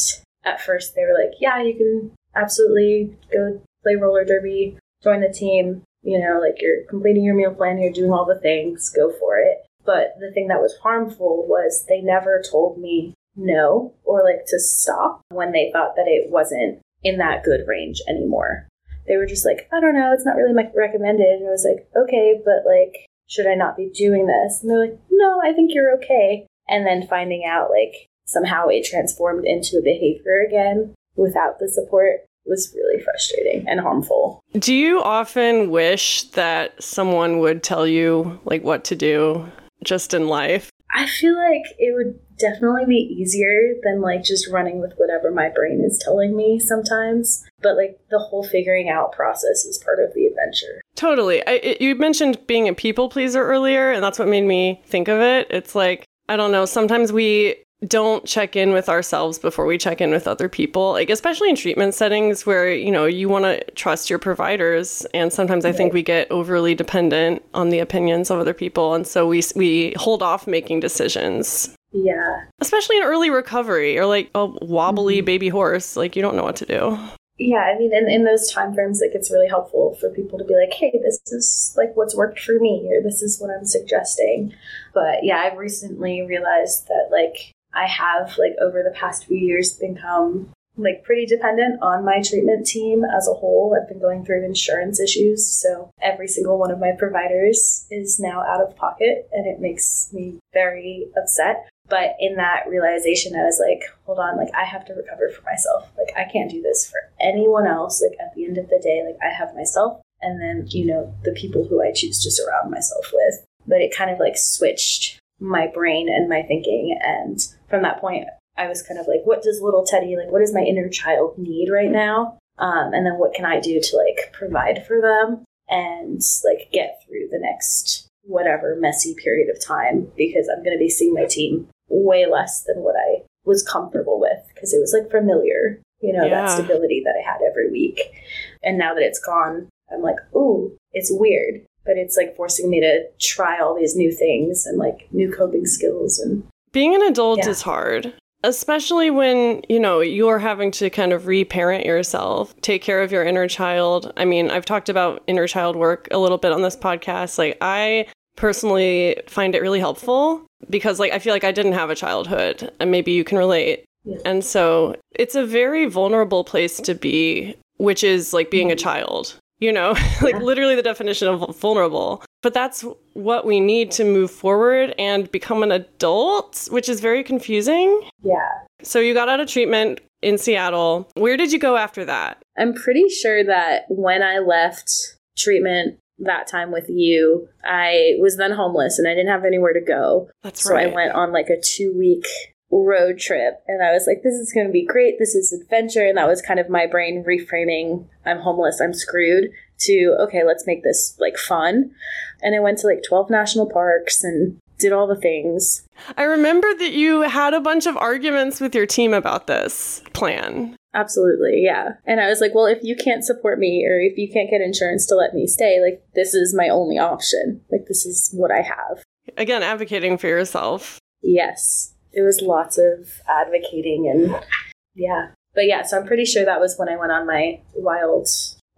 at first they were like, yeah, you can absolutely go play roller derby, join the team. You know, like you're completing your meal plan, you're doing all the things, go for it. But the thing that was harmful was they never told me no or like to stop when they thought that it wasn't in that good range anymore. They were just like, I don't know, it's not really recommended. And I was like, okay, but like, should I not be doing this? And they're like, no, I think you're okay. And then finding out like somehow it transformed into a behavior again without the support was really frustrating and harmful. Do you often wish that someone would tell you like what to do just in life? I feel like it would definitely be easier than like just running with whatever my brain is telling me sometimes. But like the whole figuring out process is part of the adventure. Totally. I, it, you mentioned being a people pleaser earlier, and that's what made me think of it. It's like, I don't know, sometimes we don't check in with ourselves before we check in with other people like especially in treatment settings where you know you want to trust your providers and sometimes i think we get overly dependent on the opinions of other people and so we we hold off making decisions Yeah. especially in early recovery or like a wobbly Mhm. baby horse like you don't know what to do Yeah, I mean, in, in those time frames, like it's really helpful for people to be like, "Hey, this is like what's worked for me, or this is what I'm suggesting." But yeah, I've recently realized that like I have like over the past few years become like pretty dependent on my treatment team as a whole. I've been going through insurance issues, so every single one of my providers is now out of pocket, and it makes me very upset. But in that realization, I was like, hold on, like I have to recover for myself. Like I can't do this for anyone else. Like at the end of the day, like I have myself and then, you know, the people who I choose to surround myself with. But it kind of like switched my brain and my thinking. And from that point, I was kind of like, what does little Teddy, like, what does my inner child need right now? Um, and then what can I do to like provide for them and like get through the next whatever messy period of time because I'm going to be seeing my team way less than what I was comfortable with because it was like familiar, you know, Yeah. that stability that I had every week. And now that it's gone, I'm like, ooh, it's weird, but it's like forcing me to try all these new things and like new coping skills and being an adult Yeah. is hard especially when you know you're having to kind of reparent yourself take care of your inner child. I mean i've talked about inner child work a little bit on this podcast. Like i personally find it really helpful because like i feel like i didn't have a childhood and maybe you can relate. Yeah. and so it's a very vulnerable place to be which is like being a mm-hmm. child you know like Yeah. literally the definition of vulnerable but that's what we need to move forward and become an adult which is very confusing yeah. so you got out of treatment in seattle where did you go after that I'm pretty sure that when I left treatment that time with you, I was then homeless and I didn't have anywhere to go. that's So right I went on like a two week road trip and I was like, this is going to be great. This is adventure. And that was kind of my brain reframing I'm homeless, I'm screwed to, okay, let's make this like fun. And I went to like 12 national parks and did all the things. i remember that you had a bunch of arguments with your team about this plan Absolutely, yeah. And I was like, well, if you can't support me or if you can't get insurance to let me stay, like, this is my only option. Like, this is what I have. again advocating for yourself Yes. It was lots of advocating and yeah. But yeah, so I'm pretty sure that was when I went on my wild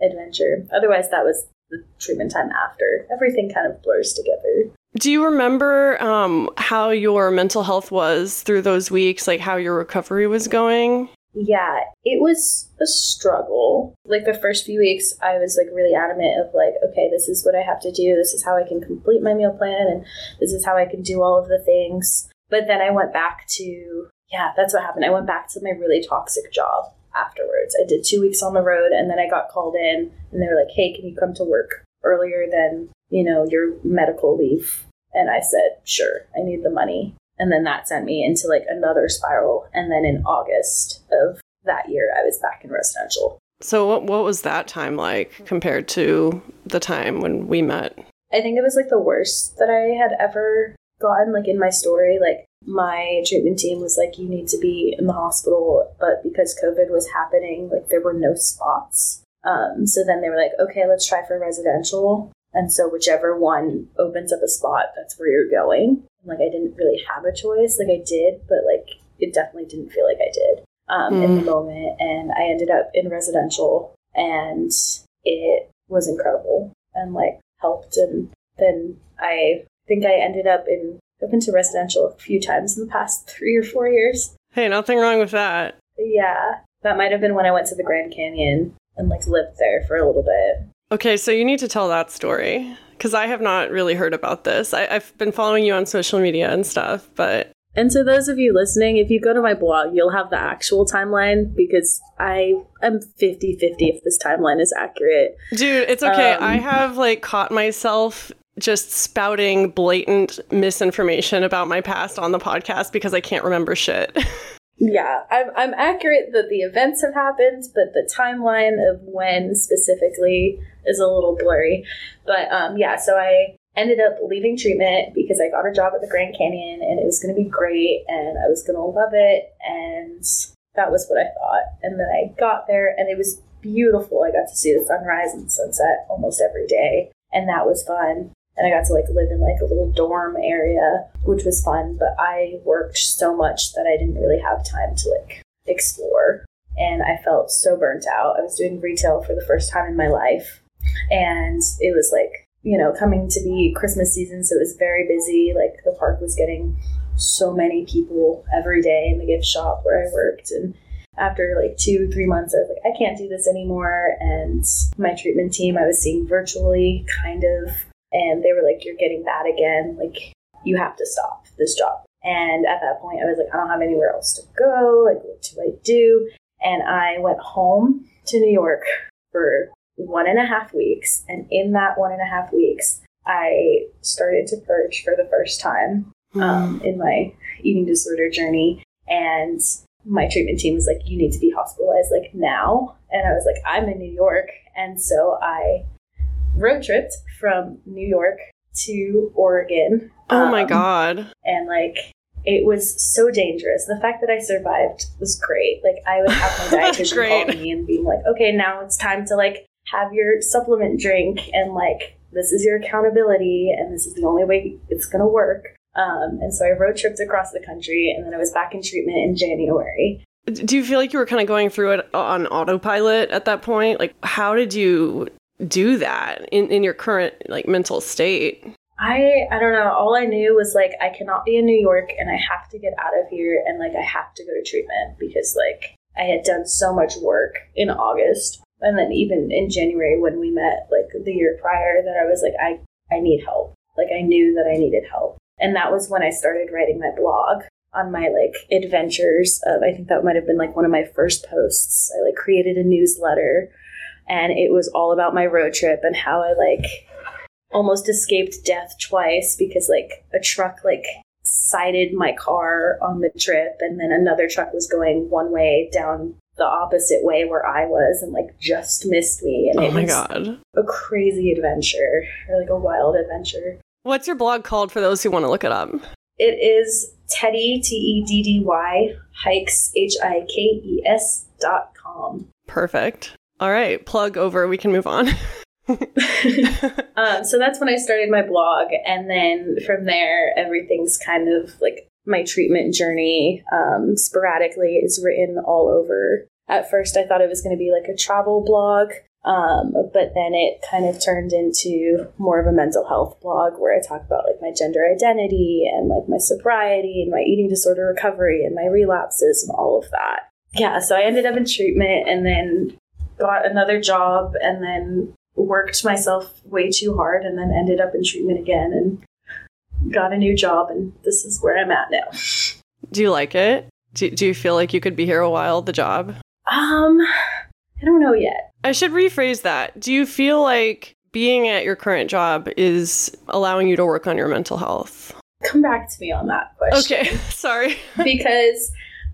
adventure. Otherwise, that was the treatment time after. Everything kind of blurs together. Do you remember um, how your mental health was through those weeks, like how your recovery was going? Yeah, it was a struggle. Like the first few weeks, I was like really adamant of like, okay, this is what I have to do. This is how I can complete my meal plan, and this is how I can do all of the things. But then I went back to, yeah, that's what happened. I went back to my really toxic job afterwards. I did two weeks on the road, and then I got called in, and they were like, hey, can you come to work earlier than, you know, your medical leave? And I said, sure, I need the money. And then that sent me into like another spiral. And then in August of that year, I was back in residential. So, what, what was that time like compared to the time when we met? I think it was like the worst that I had ever gotten. Like in my story, like my treatment team was like, you need to be in the hospital. But because COVID was happening, like there were no spots. Um, so then they were like, okay, let's try for residential. And so whichever one opens up a spot, that's where you're going. Like I didn't really have a choice. Like I did, but like it definitely didn't feel like I did um, mm. in the hmm. moment. And I ended up in residential, and it was incredible and like helped. And then I think I ended up in I've been to residential a few times in the past three or four years. Hey, nothing wrong with that. Yeah, that might have been when I went to the Grand Canyon and like lived there for a little bit. Okay, so you need to tell that story because I have not really heard about this. I, have been following you on social media and stuff, but. And to those of you listening, if you go to my blog, you'll have the actual timeline because I am 50 50 if this timeline is accurate. Dude, it's okay. Um, I have like caught myself just spouting blatant misinformation about my past on the podcast because I can't remember shit. Yeah, I'm, I'm accurate that the events have happened, but the timeline of when specifically is a little blurry. But um, yeah, so I ended up leaving treatment because I got a job at the Grand Canyon and it was going to be great and I was going to love it. And that was what I thought. And then I got there and it was beautiful. I got to see the sunrise and sunset almost every day. And that was fun and I got to like live in like a little dorm area, which was fun. But I worked so much that I didn't really have time to like explore, and I felt so burnt out. I was doing retail for the first time in my life, and it was like you know coming to be Christmas season, so it was very busy. Like the park was getting so many people every day in the gift shop where I worked, and after like two, three months, I was like, I can't do this anymore. And my treatment team I was seeing virtually kind of and they were like, You're getting bad again. Like, you have to stop this job. And at that point, I was like, I don't have anywhere else to go. Like, what do I do? And I went home to New York for one and a half weeks. And in that one and a half weeks, I started to purge for the first time um, in my eating disorder journey. And my treatment team was like, You need to be hospitalized like now. And I was like, I'm in New York. And so I road tripped from New York to Oregon. Oh um, my god. And like it was so dangerous. The fact that I survived was great. Like I would have my dietitian call me and being like, "Okay, now it's time to like have your supplement drink and like this is your accountability and this is the only way it's going to work." Um, and so I road tripped across the country and then I was back in treatment in January. Do you feel like you were kind of going through it on autopilot at that point? Like, how did you do that in, in your current like mental state? I I don't know. All I knew was like I cannot be in New York and I have to get out of here and like I have to go to treatment because like I had done so much work in August and then even in January when we met like the year prior that I was like I I need help. Like I knew that I needed help. And that was when I started writing my blog on my like adventures of I think that might have been like one of my first posts. I like created a newsletter and it was all about my road trip and how I like almost escaped death twice because like a truck like sided my car on the trip and then another truck was going one way down the opposite way where I was and like just missed me and oh my god. a crazy adventure or like a wild adventure. What's your blog called for those who want to look it up? It is teddy t-e-d-d-y hikes h-i-k-e-s dot com. Perfect all right, plug over. We can move on. um, so that's when I started my blog, and then from there, everything's kind of like my treatment journey. Um, sporadically, is written all over. At first, I thought it was going to be like a travel blog, Um, but then it kind of turned into more of a mental health blog where I talk about like my gender identity and like my sobriety and my eating disorder recovery and my relapses and all of that. Yeah, so I ended up in treatment and then got another job and then worked myself way too hard and then ended up in treatment again and got a new job and this is where I'm at now. Do you like it? Do, do you feel like you could be here a while, the job? Um, I don't know yet. I should rephrase that. Do you feel like being at your current job is allowing you to work on your mental health? Come back to me on that question. Okay, sorry. because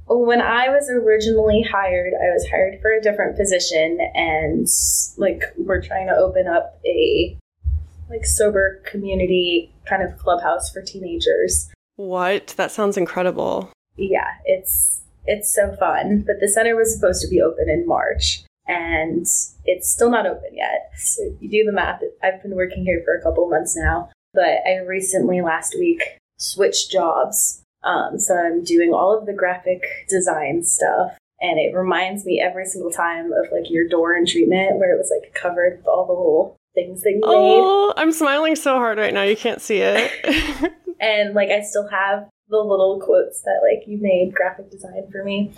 when I was originally hired, I was hired for a different position and like we're trying to open up a like sober community kind of clubhouse for teenagers. What? That sounds incredible. Yeah, it's it's so fun. But the center was supposed to be open in March and it's still not open yet. So if you do the math. I've been working here for a couple months now, but I recently last week switched jobs. Um, so I'm doing all of the graphic design stuff. And it reminds me every single time of like your door and treatment where it was like covered with all the little things that you oh, made. I'm smiling so hard right now. You can't see it. and like I still have the little quotes that like you made graphic design for me.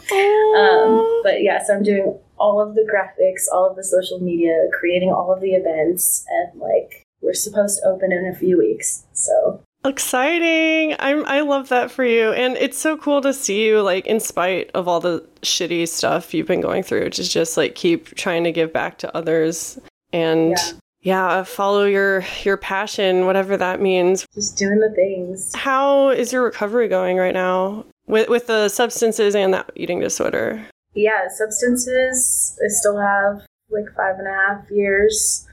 Um, but yeah, so I'm doing all of the graphics, all of the social media, creating all of the events, and like we're supposed to open in a few weeks. So exciting! I'm I love that for you, and it's so cool to see you like in spite of all the shitty stuff you've been going through, to just like keep trying to give back to others and. Yeah. yeah follow your your passion whatever that means. Just doing the things. How is your recovery going right now with with the substances and that eating disorder? Yeah substances i still have like five and a half years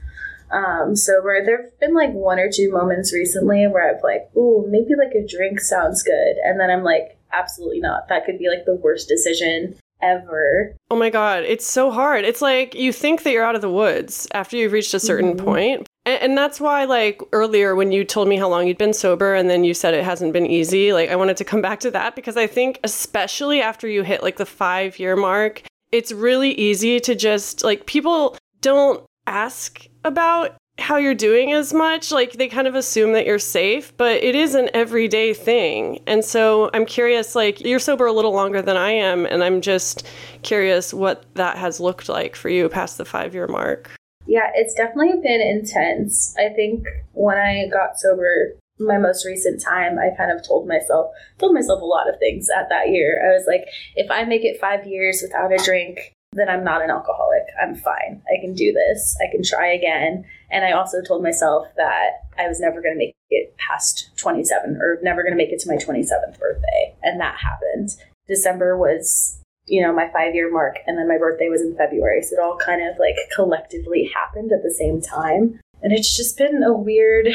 um, sober there have been like one or two moments recently where i've like ooh maybe like a drink sounds good and then i'm like absolutely not that could be like the worst decision ever. Oh my God, it's so hard. It's like you think that you're out of the woods after you've reached a certain mm-hmm. point. And, and that's why, like earlier, when you told me how long you'd been sober and then you said it hasn't been easy, like I wanted to come back to that because I think, especially after you hit like the five year mark, it's really easy to just like people don't ask about how you're doing as much. Like they kind of assume that you're safe, but it is an everyday thing. And so I'm curious, like you're sober a little longer than I am, and I'm just curious what that has looked like for you past the five year mark. Yeah, it's definitely been intense. I think when I got sober, my most recent time, I kind of told myself, told myself a lot of things at that year. I was like, if I make it five years without a drink, then I'm not an alcoholic. I'm fine. I can do this. I can try again. And I also told myself that I was never going to make it past 27 or never going to make it to my 27th birthday. And that happened. December was, you know, my five year mark. And then my birthday was in February. So it all kind of like collectively happened at the same time. And it's just been a weird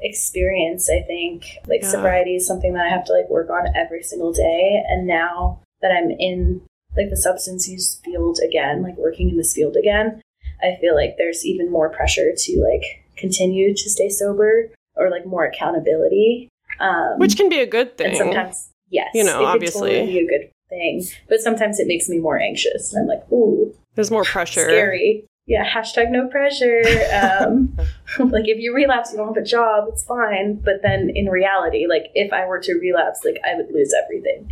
experience, I think. Like yeah. sobriety is something that I have to like work on every single day. And now that I'm in like the substance use field again, like working in this field again, I feel like there's even more pressure to like continue to stay sober or like more accountability. Um, Which can be a good thing. And sometimes, yes, you know, obviously, totally be a good thing. But sometimes it makes me more anxious. And I'm like, ooh, there's more pressure. Scary. Yeah. Hashtag no pressure. Um, like if you relapse, you don't have a job. It's fine. But then in reality, like if I were to relapse, like I would lose everything.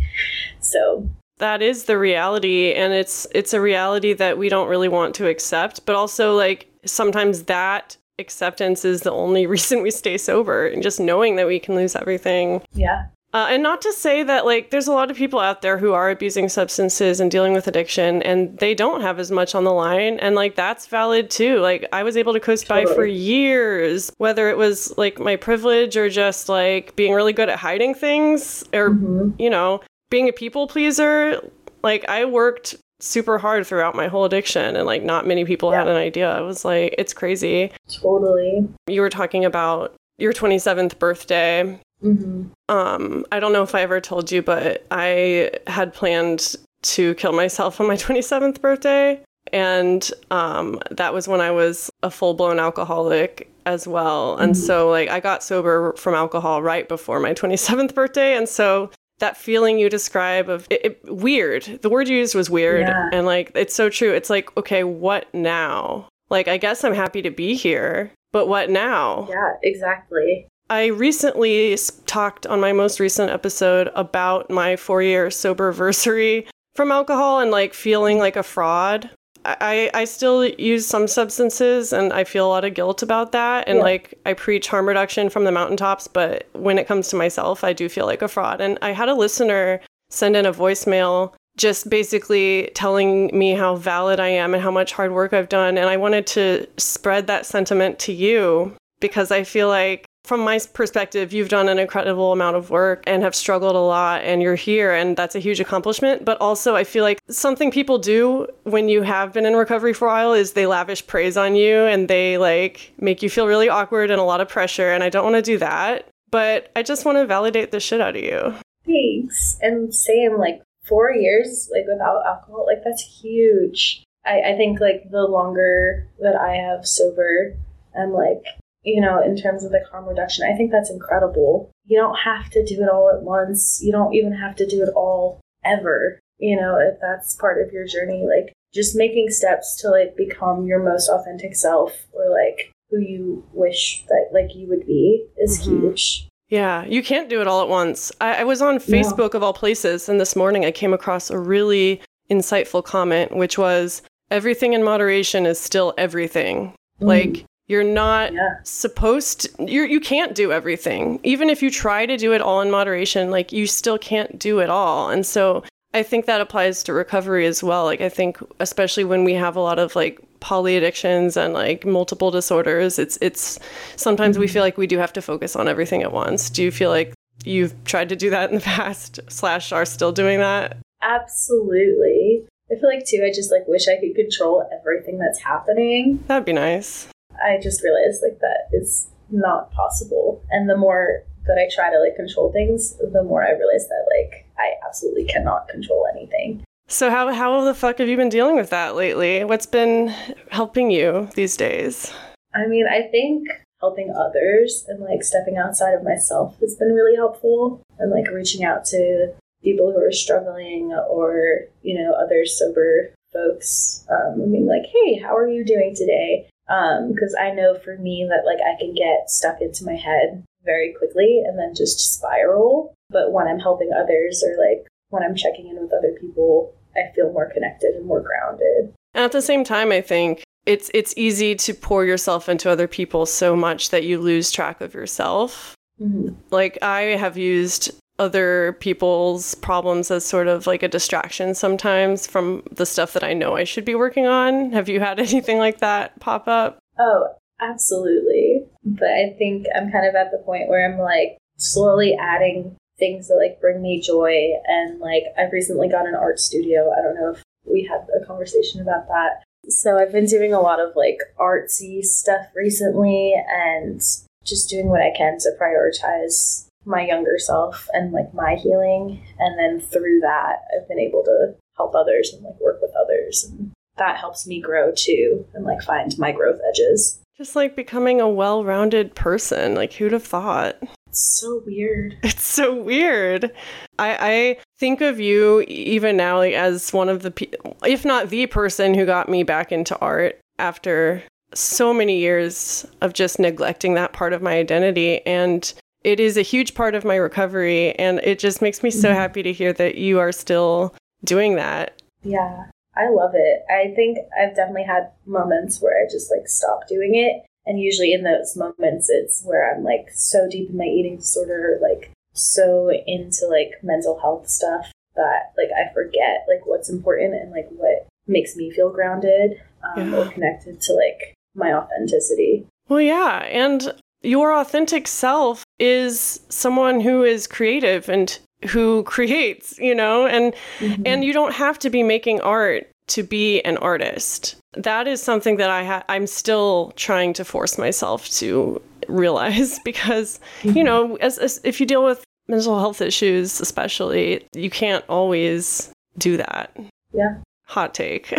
So that is the reality and it's it's a reality that we don't really want to accept but also like sometimes that acceptance is the only reason we stay sober and just knowing that we can lose everything yeah uh, and not to say that like there's a lot of people out there who are abusing substances and dealing with addiction and they don't have as much on the line and like that's valid too like i was able to coast totally. by for years whether it was like my privilege or just like being really good at hiding things or mm-hmm. you know being a people pleaser, like I worked super hard throughout my whole addiction and like not many people yeah. had an idea. I was like, it's crazy. Totally. You were talking about your 27th birthday. Mm-hmm. Um, I don't know if I ever told you, but I had planned to kill myself on my 27th birthday. And um, that was when I was a full blown alcoholic as well. And mm-hmm. so, like, I got sober from alcohol right before my 27th birthday. And so, that feeling you describe of it, it, weird. The word you used was weird, yeah. and like it's so true. It's like okay, what now? Like, I guess I'm happy to be here, but what now? Yeah, exactly. I recently talked on my most recent episode about my four year sober versary from alcohol and like feeling like a fraud. I, I still use some substances and I feel a lot of guilt about that. And yeah. like I preach harm reduction from the mountaintops, but when it comes to myself, I do feel like a fraud. And I had a listener send in a voicemail just basically telling me how valid I am and how much hard work I've done. And I wanted to spread that sentiment to you because I feel like from my perspective, you've done an incredible amount of work and have struggled a lot, and you're here, and that's a huge accomplishment. But also, I feel like something people do when you have been in recovery for a while is they lavish praise on you and they like make you feel really awkward and a lot of pressure. And I don't want to do that, but I just want to validate the shit out of you. Thanks. And same, like four years like without alcohol, like that's huge. I, I think like the longer that I have sober, I'm like you know, in terms of the harm reduction. I think that's incredible. You don't have to do it all at once. You don't even have to do it all ever. You know, if that's part of your journey, like just making steps to like become your most authentic self or like who you wish that like you would be is mm-hmm. huge. Yeah, you can't do it all at once. I, I was on Facebook no. of all places, and this morning I came across a really insightful comment, which was everything in moderation is still everything. Mm. Like, you're not yeah. supposed to, you're, you can't do everything. Even if you try to do it all in moderation, like you still can't do it all. And so I think that applies to recovery as well. Like I think especially when we have a lot of like poly addictions and like multiple disorders, it's it's sometimes mm-hmm. we feel like we do have to focus on everything at once. Do you feel like you've tried to do that in the past slash are still doing that? Absolutely. I feel like too I just like wish I could control everything that's happening. That'd be nice. I just realized like that is not possible. And the more that I try to like control things, the more I realize that like I absolutely cannot control anything. So how how the fuck have you been dealing with that lately? What's been helping you these days? I mean, I think helping others and like stepping outside of myself has been really helpful and like reaching out to people who are struggling or you know other sober folks um, and being like hey how are you doing today because um, I know for me that like I can get stuck into my head very quickly and then just spiral. But when I'm helping others or like when I'm checking in with other people, I feel more connected and more grounded. And at the same time, I think it's it's easy to pour yourself into other people so much that you lose track of yourself. Mm-hmm. Like I have used other people's problems as sort of like a distraction sometimes from the stuff that I know I should be working on. Have you had anything like that pop up? Oh, absolutely. But I think I'm kind of at the point where I'm like slowly adding things that like bring me joy and like I've recently got an art studio. I don't know if we had a conversation about that. So I've been doing a lot of like artsy stuff recently and just doing what I can to prioritize my younger self and like my healing. And then through that i've been able to help others and like work with others. And that helps me grow too and like find my growth edges. Just like becoming a well-rounded person. Like who'd have thought? It's so weird. It's so weird. I i think of you even now like as one of the pe- if not the person who got me back into art after so many years of just neglecting that part of my identity. And it is a huge part of my recovery and it just makes me so mm-hmm. happy to hear that you are still doing that. Yeah. I love it. I think I've definitely had moments where I just like stop doing it. And usually in those moments it's where I'm like so deep in my eating disorder, like so into like mental health stuff that like I forget like what's important and like what makes me feel grounded um, yeah. or connected to like my authenticity. Well, yeah. And your authentic self is someone who is creative and who creates, you know, and mm-hmm. and you don't have to be making art to be an artist. That is something that I ha- I'm still trying to force myself to realize because, mm-hmm. you know, as, as if you deal with mental health issues especially, you can't always do that. Yeah. Hot take.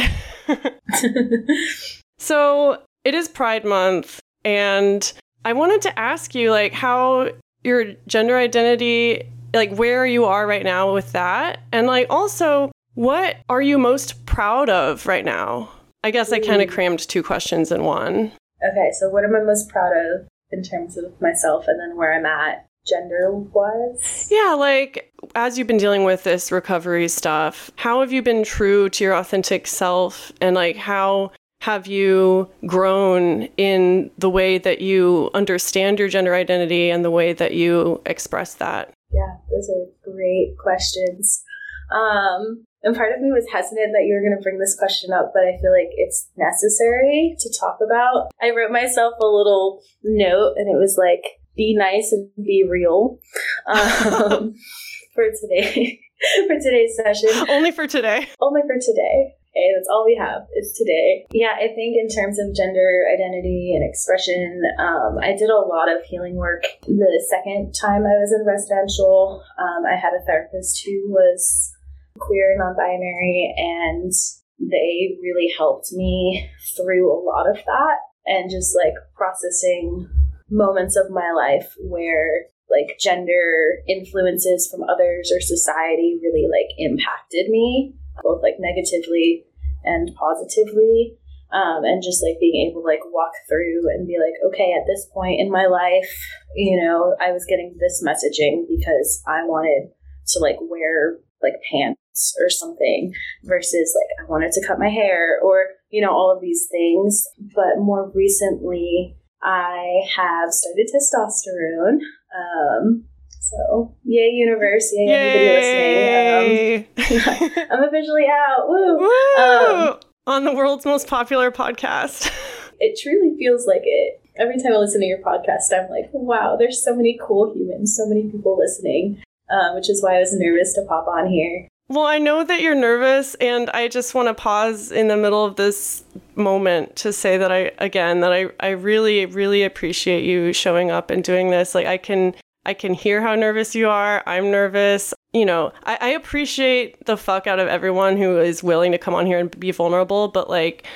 so, it is Pride month and I wanted to ask you, like, how your gender identity, like, where you are right now with that. And, like, also, what are you most proud of right now? I guess I kind of mm. crammed two questions in one. Okay, so what am I most proud of in terms of myself and then where I'm at gender wise? Yeah, like as you've been dealing with this recovery stuff, how have you been true to your authentic self and like how have you grown in the way that you understand your gender identity and the way that you express that? Yeah, those are great questions. Um, and part of me was hesitant that you were going to bring this question up, but I feel like it's necessary to talk about. I wrote myself a little note, and it was like, be nice and be real um, for today, for today's session. Only for today. Only for today. Okay, that's all we have is today. Yeah, I think in terms of gender identity and expression, um, I did a lot of healing work. The second time I was in residential, um, I had a therapist who was queer, non binary, and they really helped me through a lot of that and just like processing moments of my life where like gender influences from others or society really like impacted me both like negatively and positively um, and just like being able to like walk through and be like okay at this point in my life you know i was getting this messaging because i wanted to like wear like pants or something versus like I wanted to cut my hair or you know all of these things. But more recently I have started testosterone um so yay universe yay, yay. everybody listening um, I'm officially out woo, woo! Um, on the world's most popular podcast it truly feels like it every time I listen to your podcast, I'm like, wow, there's so many cool humans, so many people listening um, which is why I was nervous to pop on here. Well, I know that you're nervous, and I just want to pause in the middle of this moment to say that I, again, that I, I really, really appreciate you showing up and doing this. Like, I can, I can hear how nervous you are. I'm nervous. You know, I, I appreciate the fuck out of everyone who is willing to come on here and be vulnerable, but like,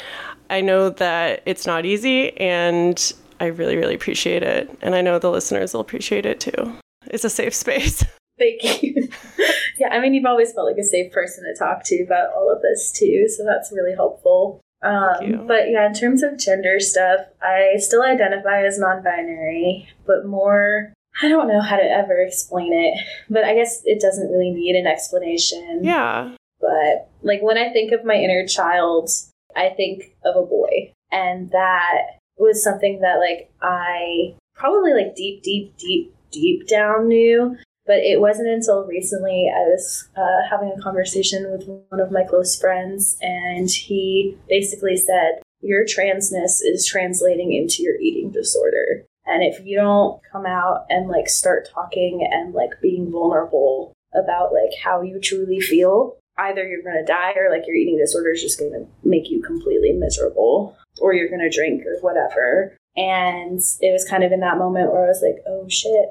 I know that it's not easy, and I really, really appreciate it. And I know the listeners will appreciate it too. It's a safe space. Thank you. yeah, I mean, you've always felt like a safe person to talk to about all of this too, so that's really helpful. Um, but yeah, in terms of gender stuff, I still identify as non binary, but more, I don't know how to ever explain it, but I guess it doesn't really need an explanation. Yeah. But like when I think of my inner child, I think of a boy. And that was something that like I probably like deep, deep, deep, deep down knew but it wasn't until recently I was uh, having a conversation with one of my close friends, and he basically said, Your transness is translating into your eating disorder. And if you don't come out and like start talking and like being vulnerable about like how you truly feel, either you're going to die or like your eating disorder is just going to make you completely miserable or you're going to drink or whatever. And it was kind of in that moment where I was like, oh shit,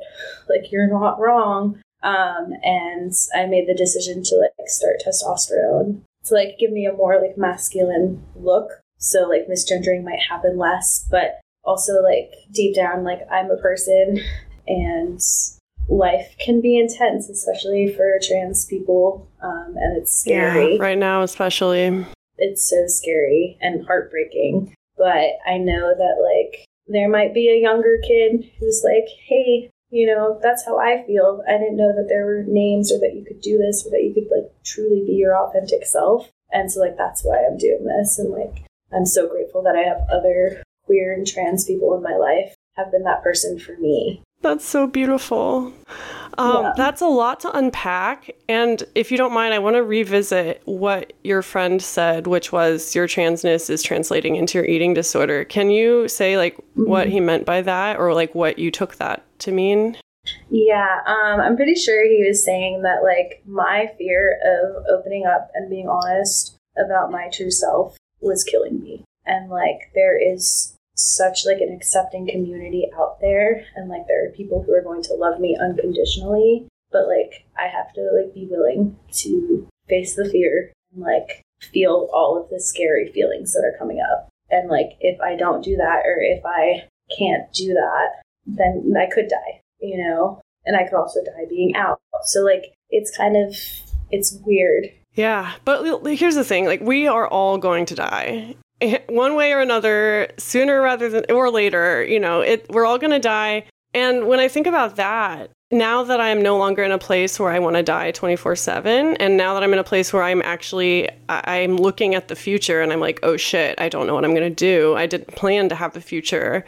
like you're not wrong. Um, and I made the decision to like start testosterone to like give me a more like masculine look. So like misgendering might happen less, but also like deep down, like I'm a person and life can be intense, especially for trans people. Um, and it's scary. Yeah, right now, especially. It's so scary and heartbreaking. But I know that like there might be a younger kid who's like, hey, you know, that's how I feel. I didn't know that there were names or that you could do this or that you could like truly be your authentic self. And so like that's why I'm doing this and like I'm so grateful that I have other queer and trans people in my life have been that person for me. That's so beautiful. Um, yeah. That's a lot to unpack. And if you don't mind, I want to revisit what your friend said, which was your transness is translating into your eating disorder. Can you say, like, mm-hmm. what he meant by that or, like, what you took that to mean? Yeah, um, I'm pretty sure he was saying that, like, my fear of opening up and being honest about my true self was killing me. And, like, there is such like an accepting community out there and like there are people who are going to love me unconditionally but like i have to like be willing to face the fear and like feel all of the scary feelings that are coming up. And like if i don't do that or if i can't do that then i could die you know? And i could also die being out. So like it's kind of it's weird. Yeah, but here's the thing like, we are all going to die. one way or another, sooner rather than or later, you know, it we're all going to die. And when I think about that, now that I'm no longer in a place where I want to die 24/7 and now that I'm in a place where I'm actually I'm looking at the future and I'm like, "Oh shit, I don't know what I'm going to do. I didn't plan to have the future."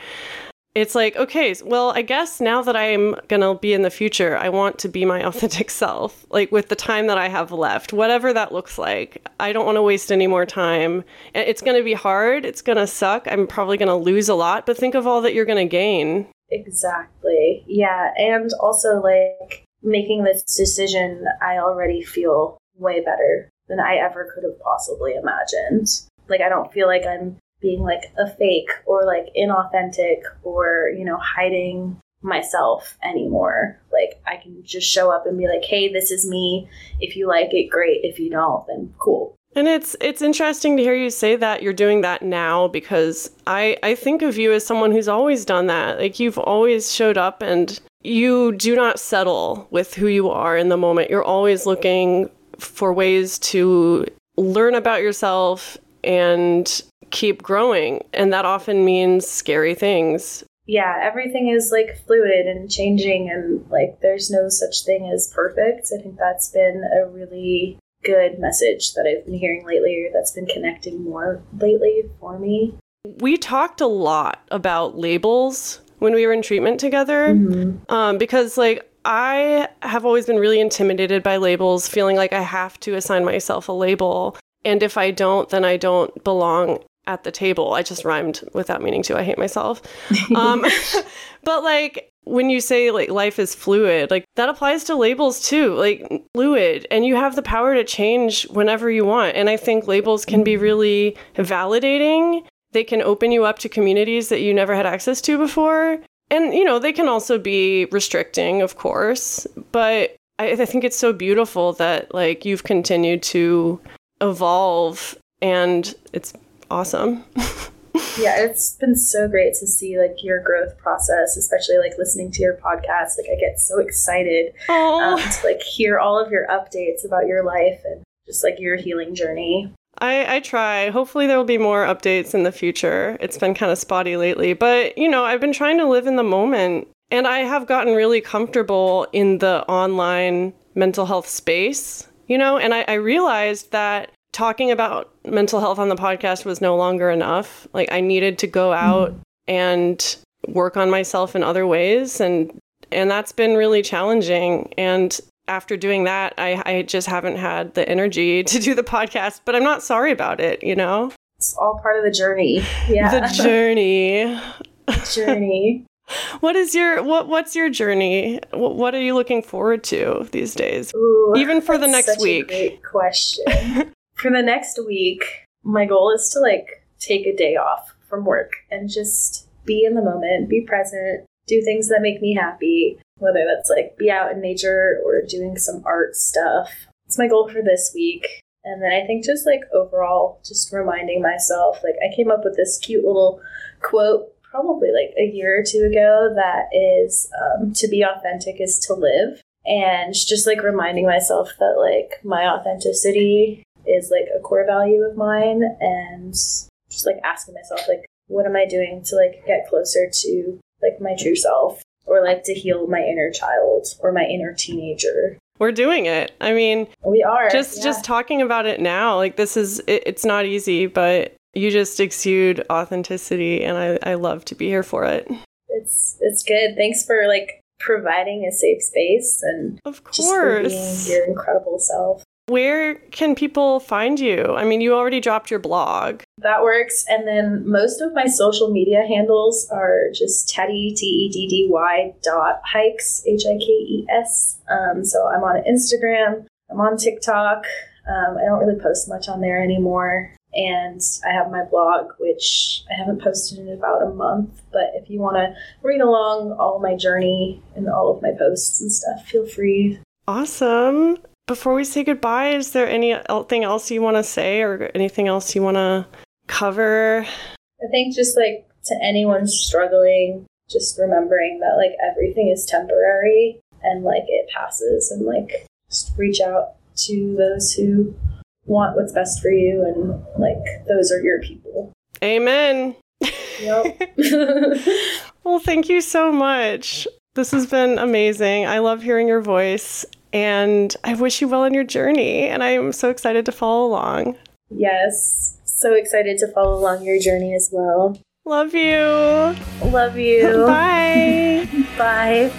It's like, okay, well, I guess now that I'm going to be in the future, I want to be my authentic self, like with the time that I have left, whatever that looks like. I don't want to waste any more time. It's going to be hard. It's going to suck. I'm probably going to lose a lot, but think of all that you're going to gain Exactly. Yeah. And also, like, making this decision, I already feel way better than I ever could have possibly imagined. Like, I don't feel like I'm being like a fake or like inauthentic or, you know, hiding myself anymore. Like, I can just show up and be like, hey, this is me. If you like it, great. If you don't, then cool. And it's it's interesting to hear you say that you're doing that now because I I think of you as someone who's always done that. Like you've always showed up and you do not settle with who you are in the moment. You're always looking for ways to learn about yourself and keep growing. And that often means scary things. Yeah, everything is like fluid and changing, and like there's no such thing as perfect. I think that's been a really good message that I've been hearing lately or that's been connecting more lately for me. We talked a lot about labels when we were in treatment together mm-hmm. um, because, like, I have always been really intimidated by labels, feeling like I have to assign myself a label. And if I don't, then I don't belong at the table. I just rhymed without meaning to. I hate myself. Um, but like when you say like life is fluid, like that applies to labels too. Like fluid, and you have the power to change whenever you want. And I think labels can be really validating. They can open you up to communities that you never had access to before. And, you know, they can also be restricting, of course. But I, I think it's so beautiful that, like, you've continued to evolve and it's awesome. yeah, it's been so great to see like your growth process, especially like listening to your podcast. Like I get so excited um, to like hear all of your updates about your life and just like your healing journey. I, I try. Hopefully, there will be more updates in the future. It's been kind of spotty lately, but you know, I've been trying to live in the moment and I have gotten really comfortable in the online mental health space, you know, and I, I realized that talking about mental health on the podcast was no longer enough. Like I needed to go out mm. and work on myself in other ways and and that's been really challenging. And after doing that I, I just haven't had the energy to do the podcast but i'm not sorry about it you know? It's all part of the journey. Yeah. The journey. Journey. What is your what what's your journey? What are you looking forward to these days? Ooh, even for the next week. great question for the next week, my goal is to like take a day off from work and just be in the moment, be present, do things that make me happy, whether that's like be out in nature or doing some art stuff. It's my goal for this week. And then I think just like overall, just reminding myself, like I came up with this cute little quote probably like a year or two ago that is um, to be authentic is to live. And just like reminding myself that like my authenticity is like a core value of mine and just like asking myself like what am I doing to like get closer to like my true self or like to heal my inner child or my inner teenager. We're doing it. I mean, we are. Just yeah. just talking about it now, like this is it, it's not easy, but you just exude authenticity and I I love to be here for it. It's it's good. Thanks for like providing a safe space and of course being your incredible self. Where can people find you? I mean, you already dropped your blog. That works. And then most of my social media handles are just Teddy, T E D D Y dot hikes, H I K E S. Um, so I'm on Instagram, I'm on TikTok. Um, I don't really post much on there anymore. And I have my blog, which I haven't posted in about a month. But if you want to read along all my journey and all of my posts and stuff, feel free. Awesome before we say goodbye, is there anything else you want to say or anything else you want to cover? I think just like to anyone struggling, just remembering that like everything is temporary and like it passes and like just reach out to those who want what's best for you and like those are your people. Amen. Yep. Well, thank you so much. This has been amazing. I love hearing your voice, and I wish you well on your journey. And I am so excited to follow along. yes. So excited to follow along your journey as well. Love you. Love you. Bye. Bye.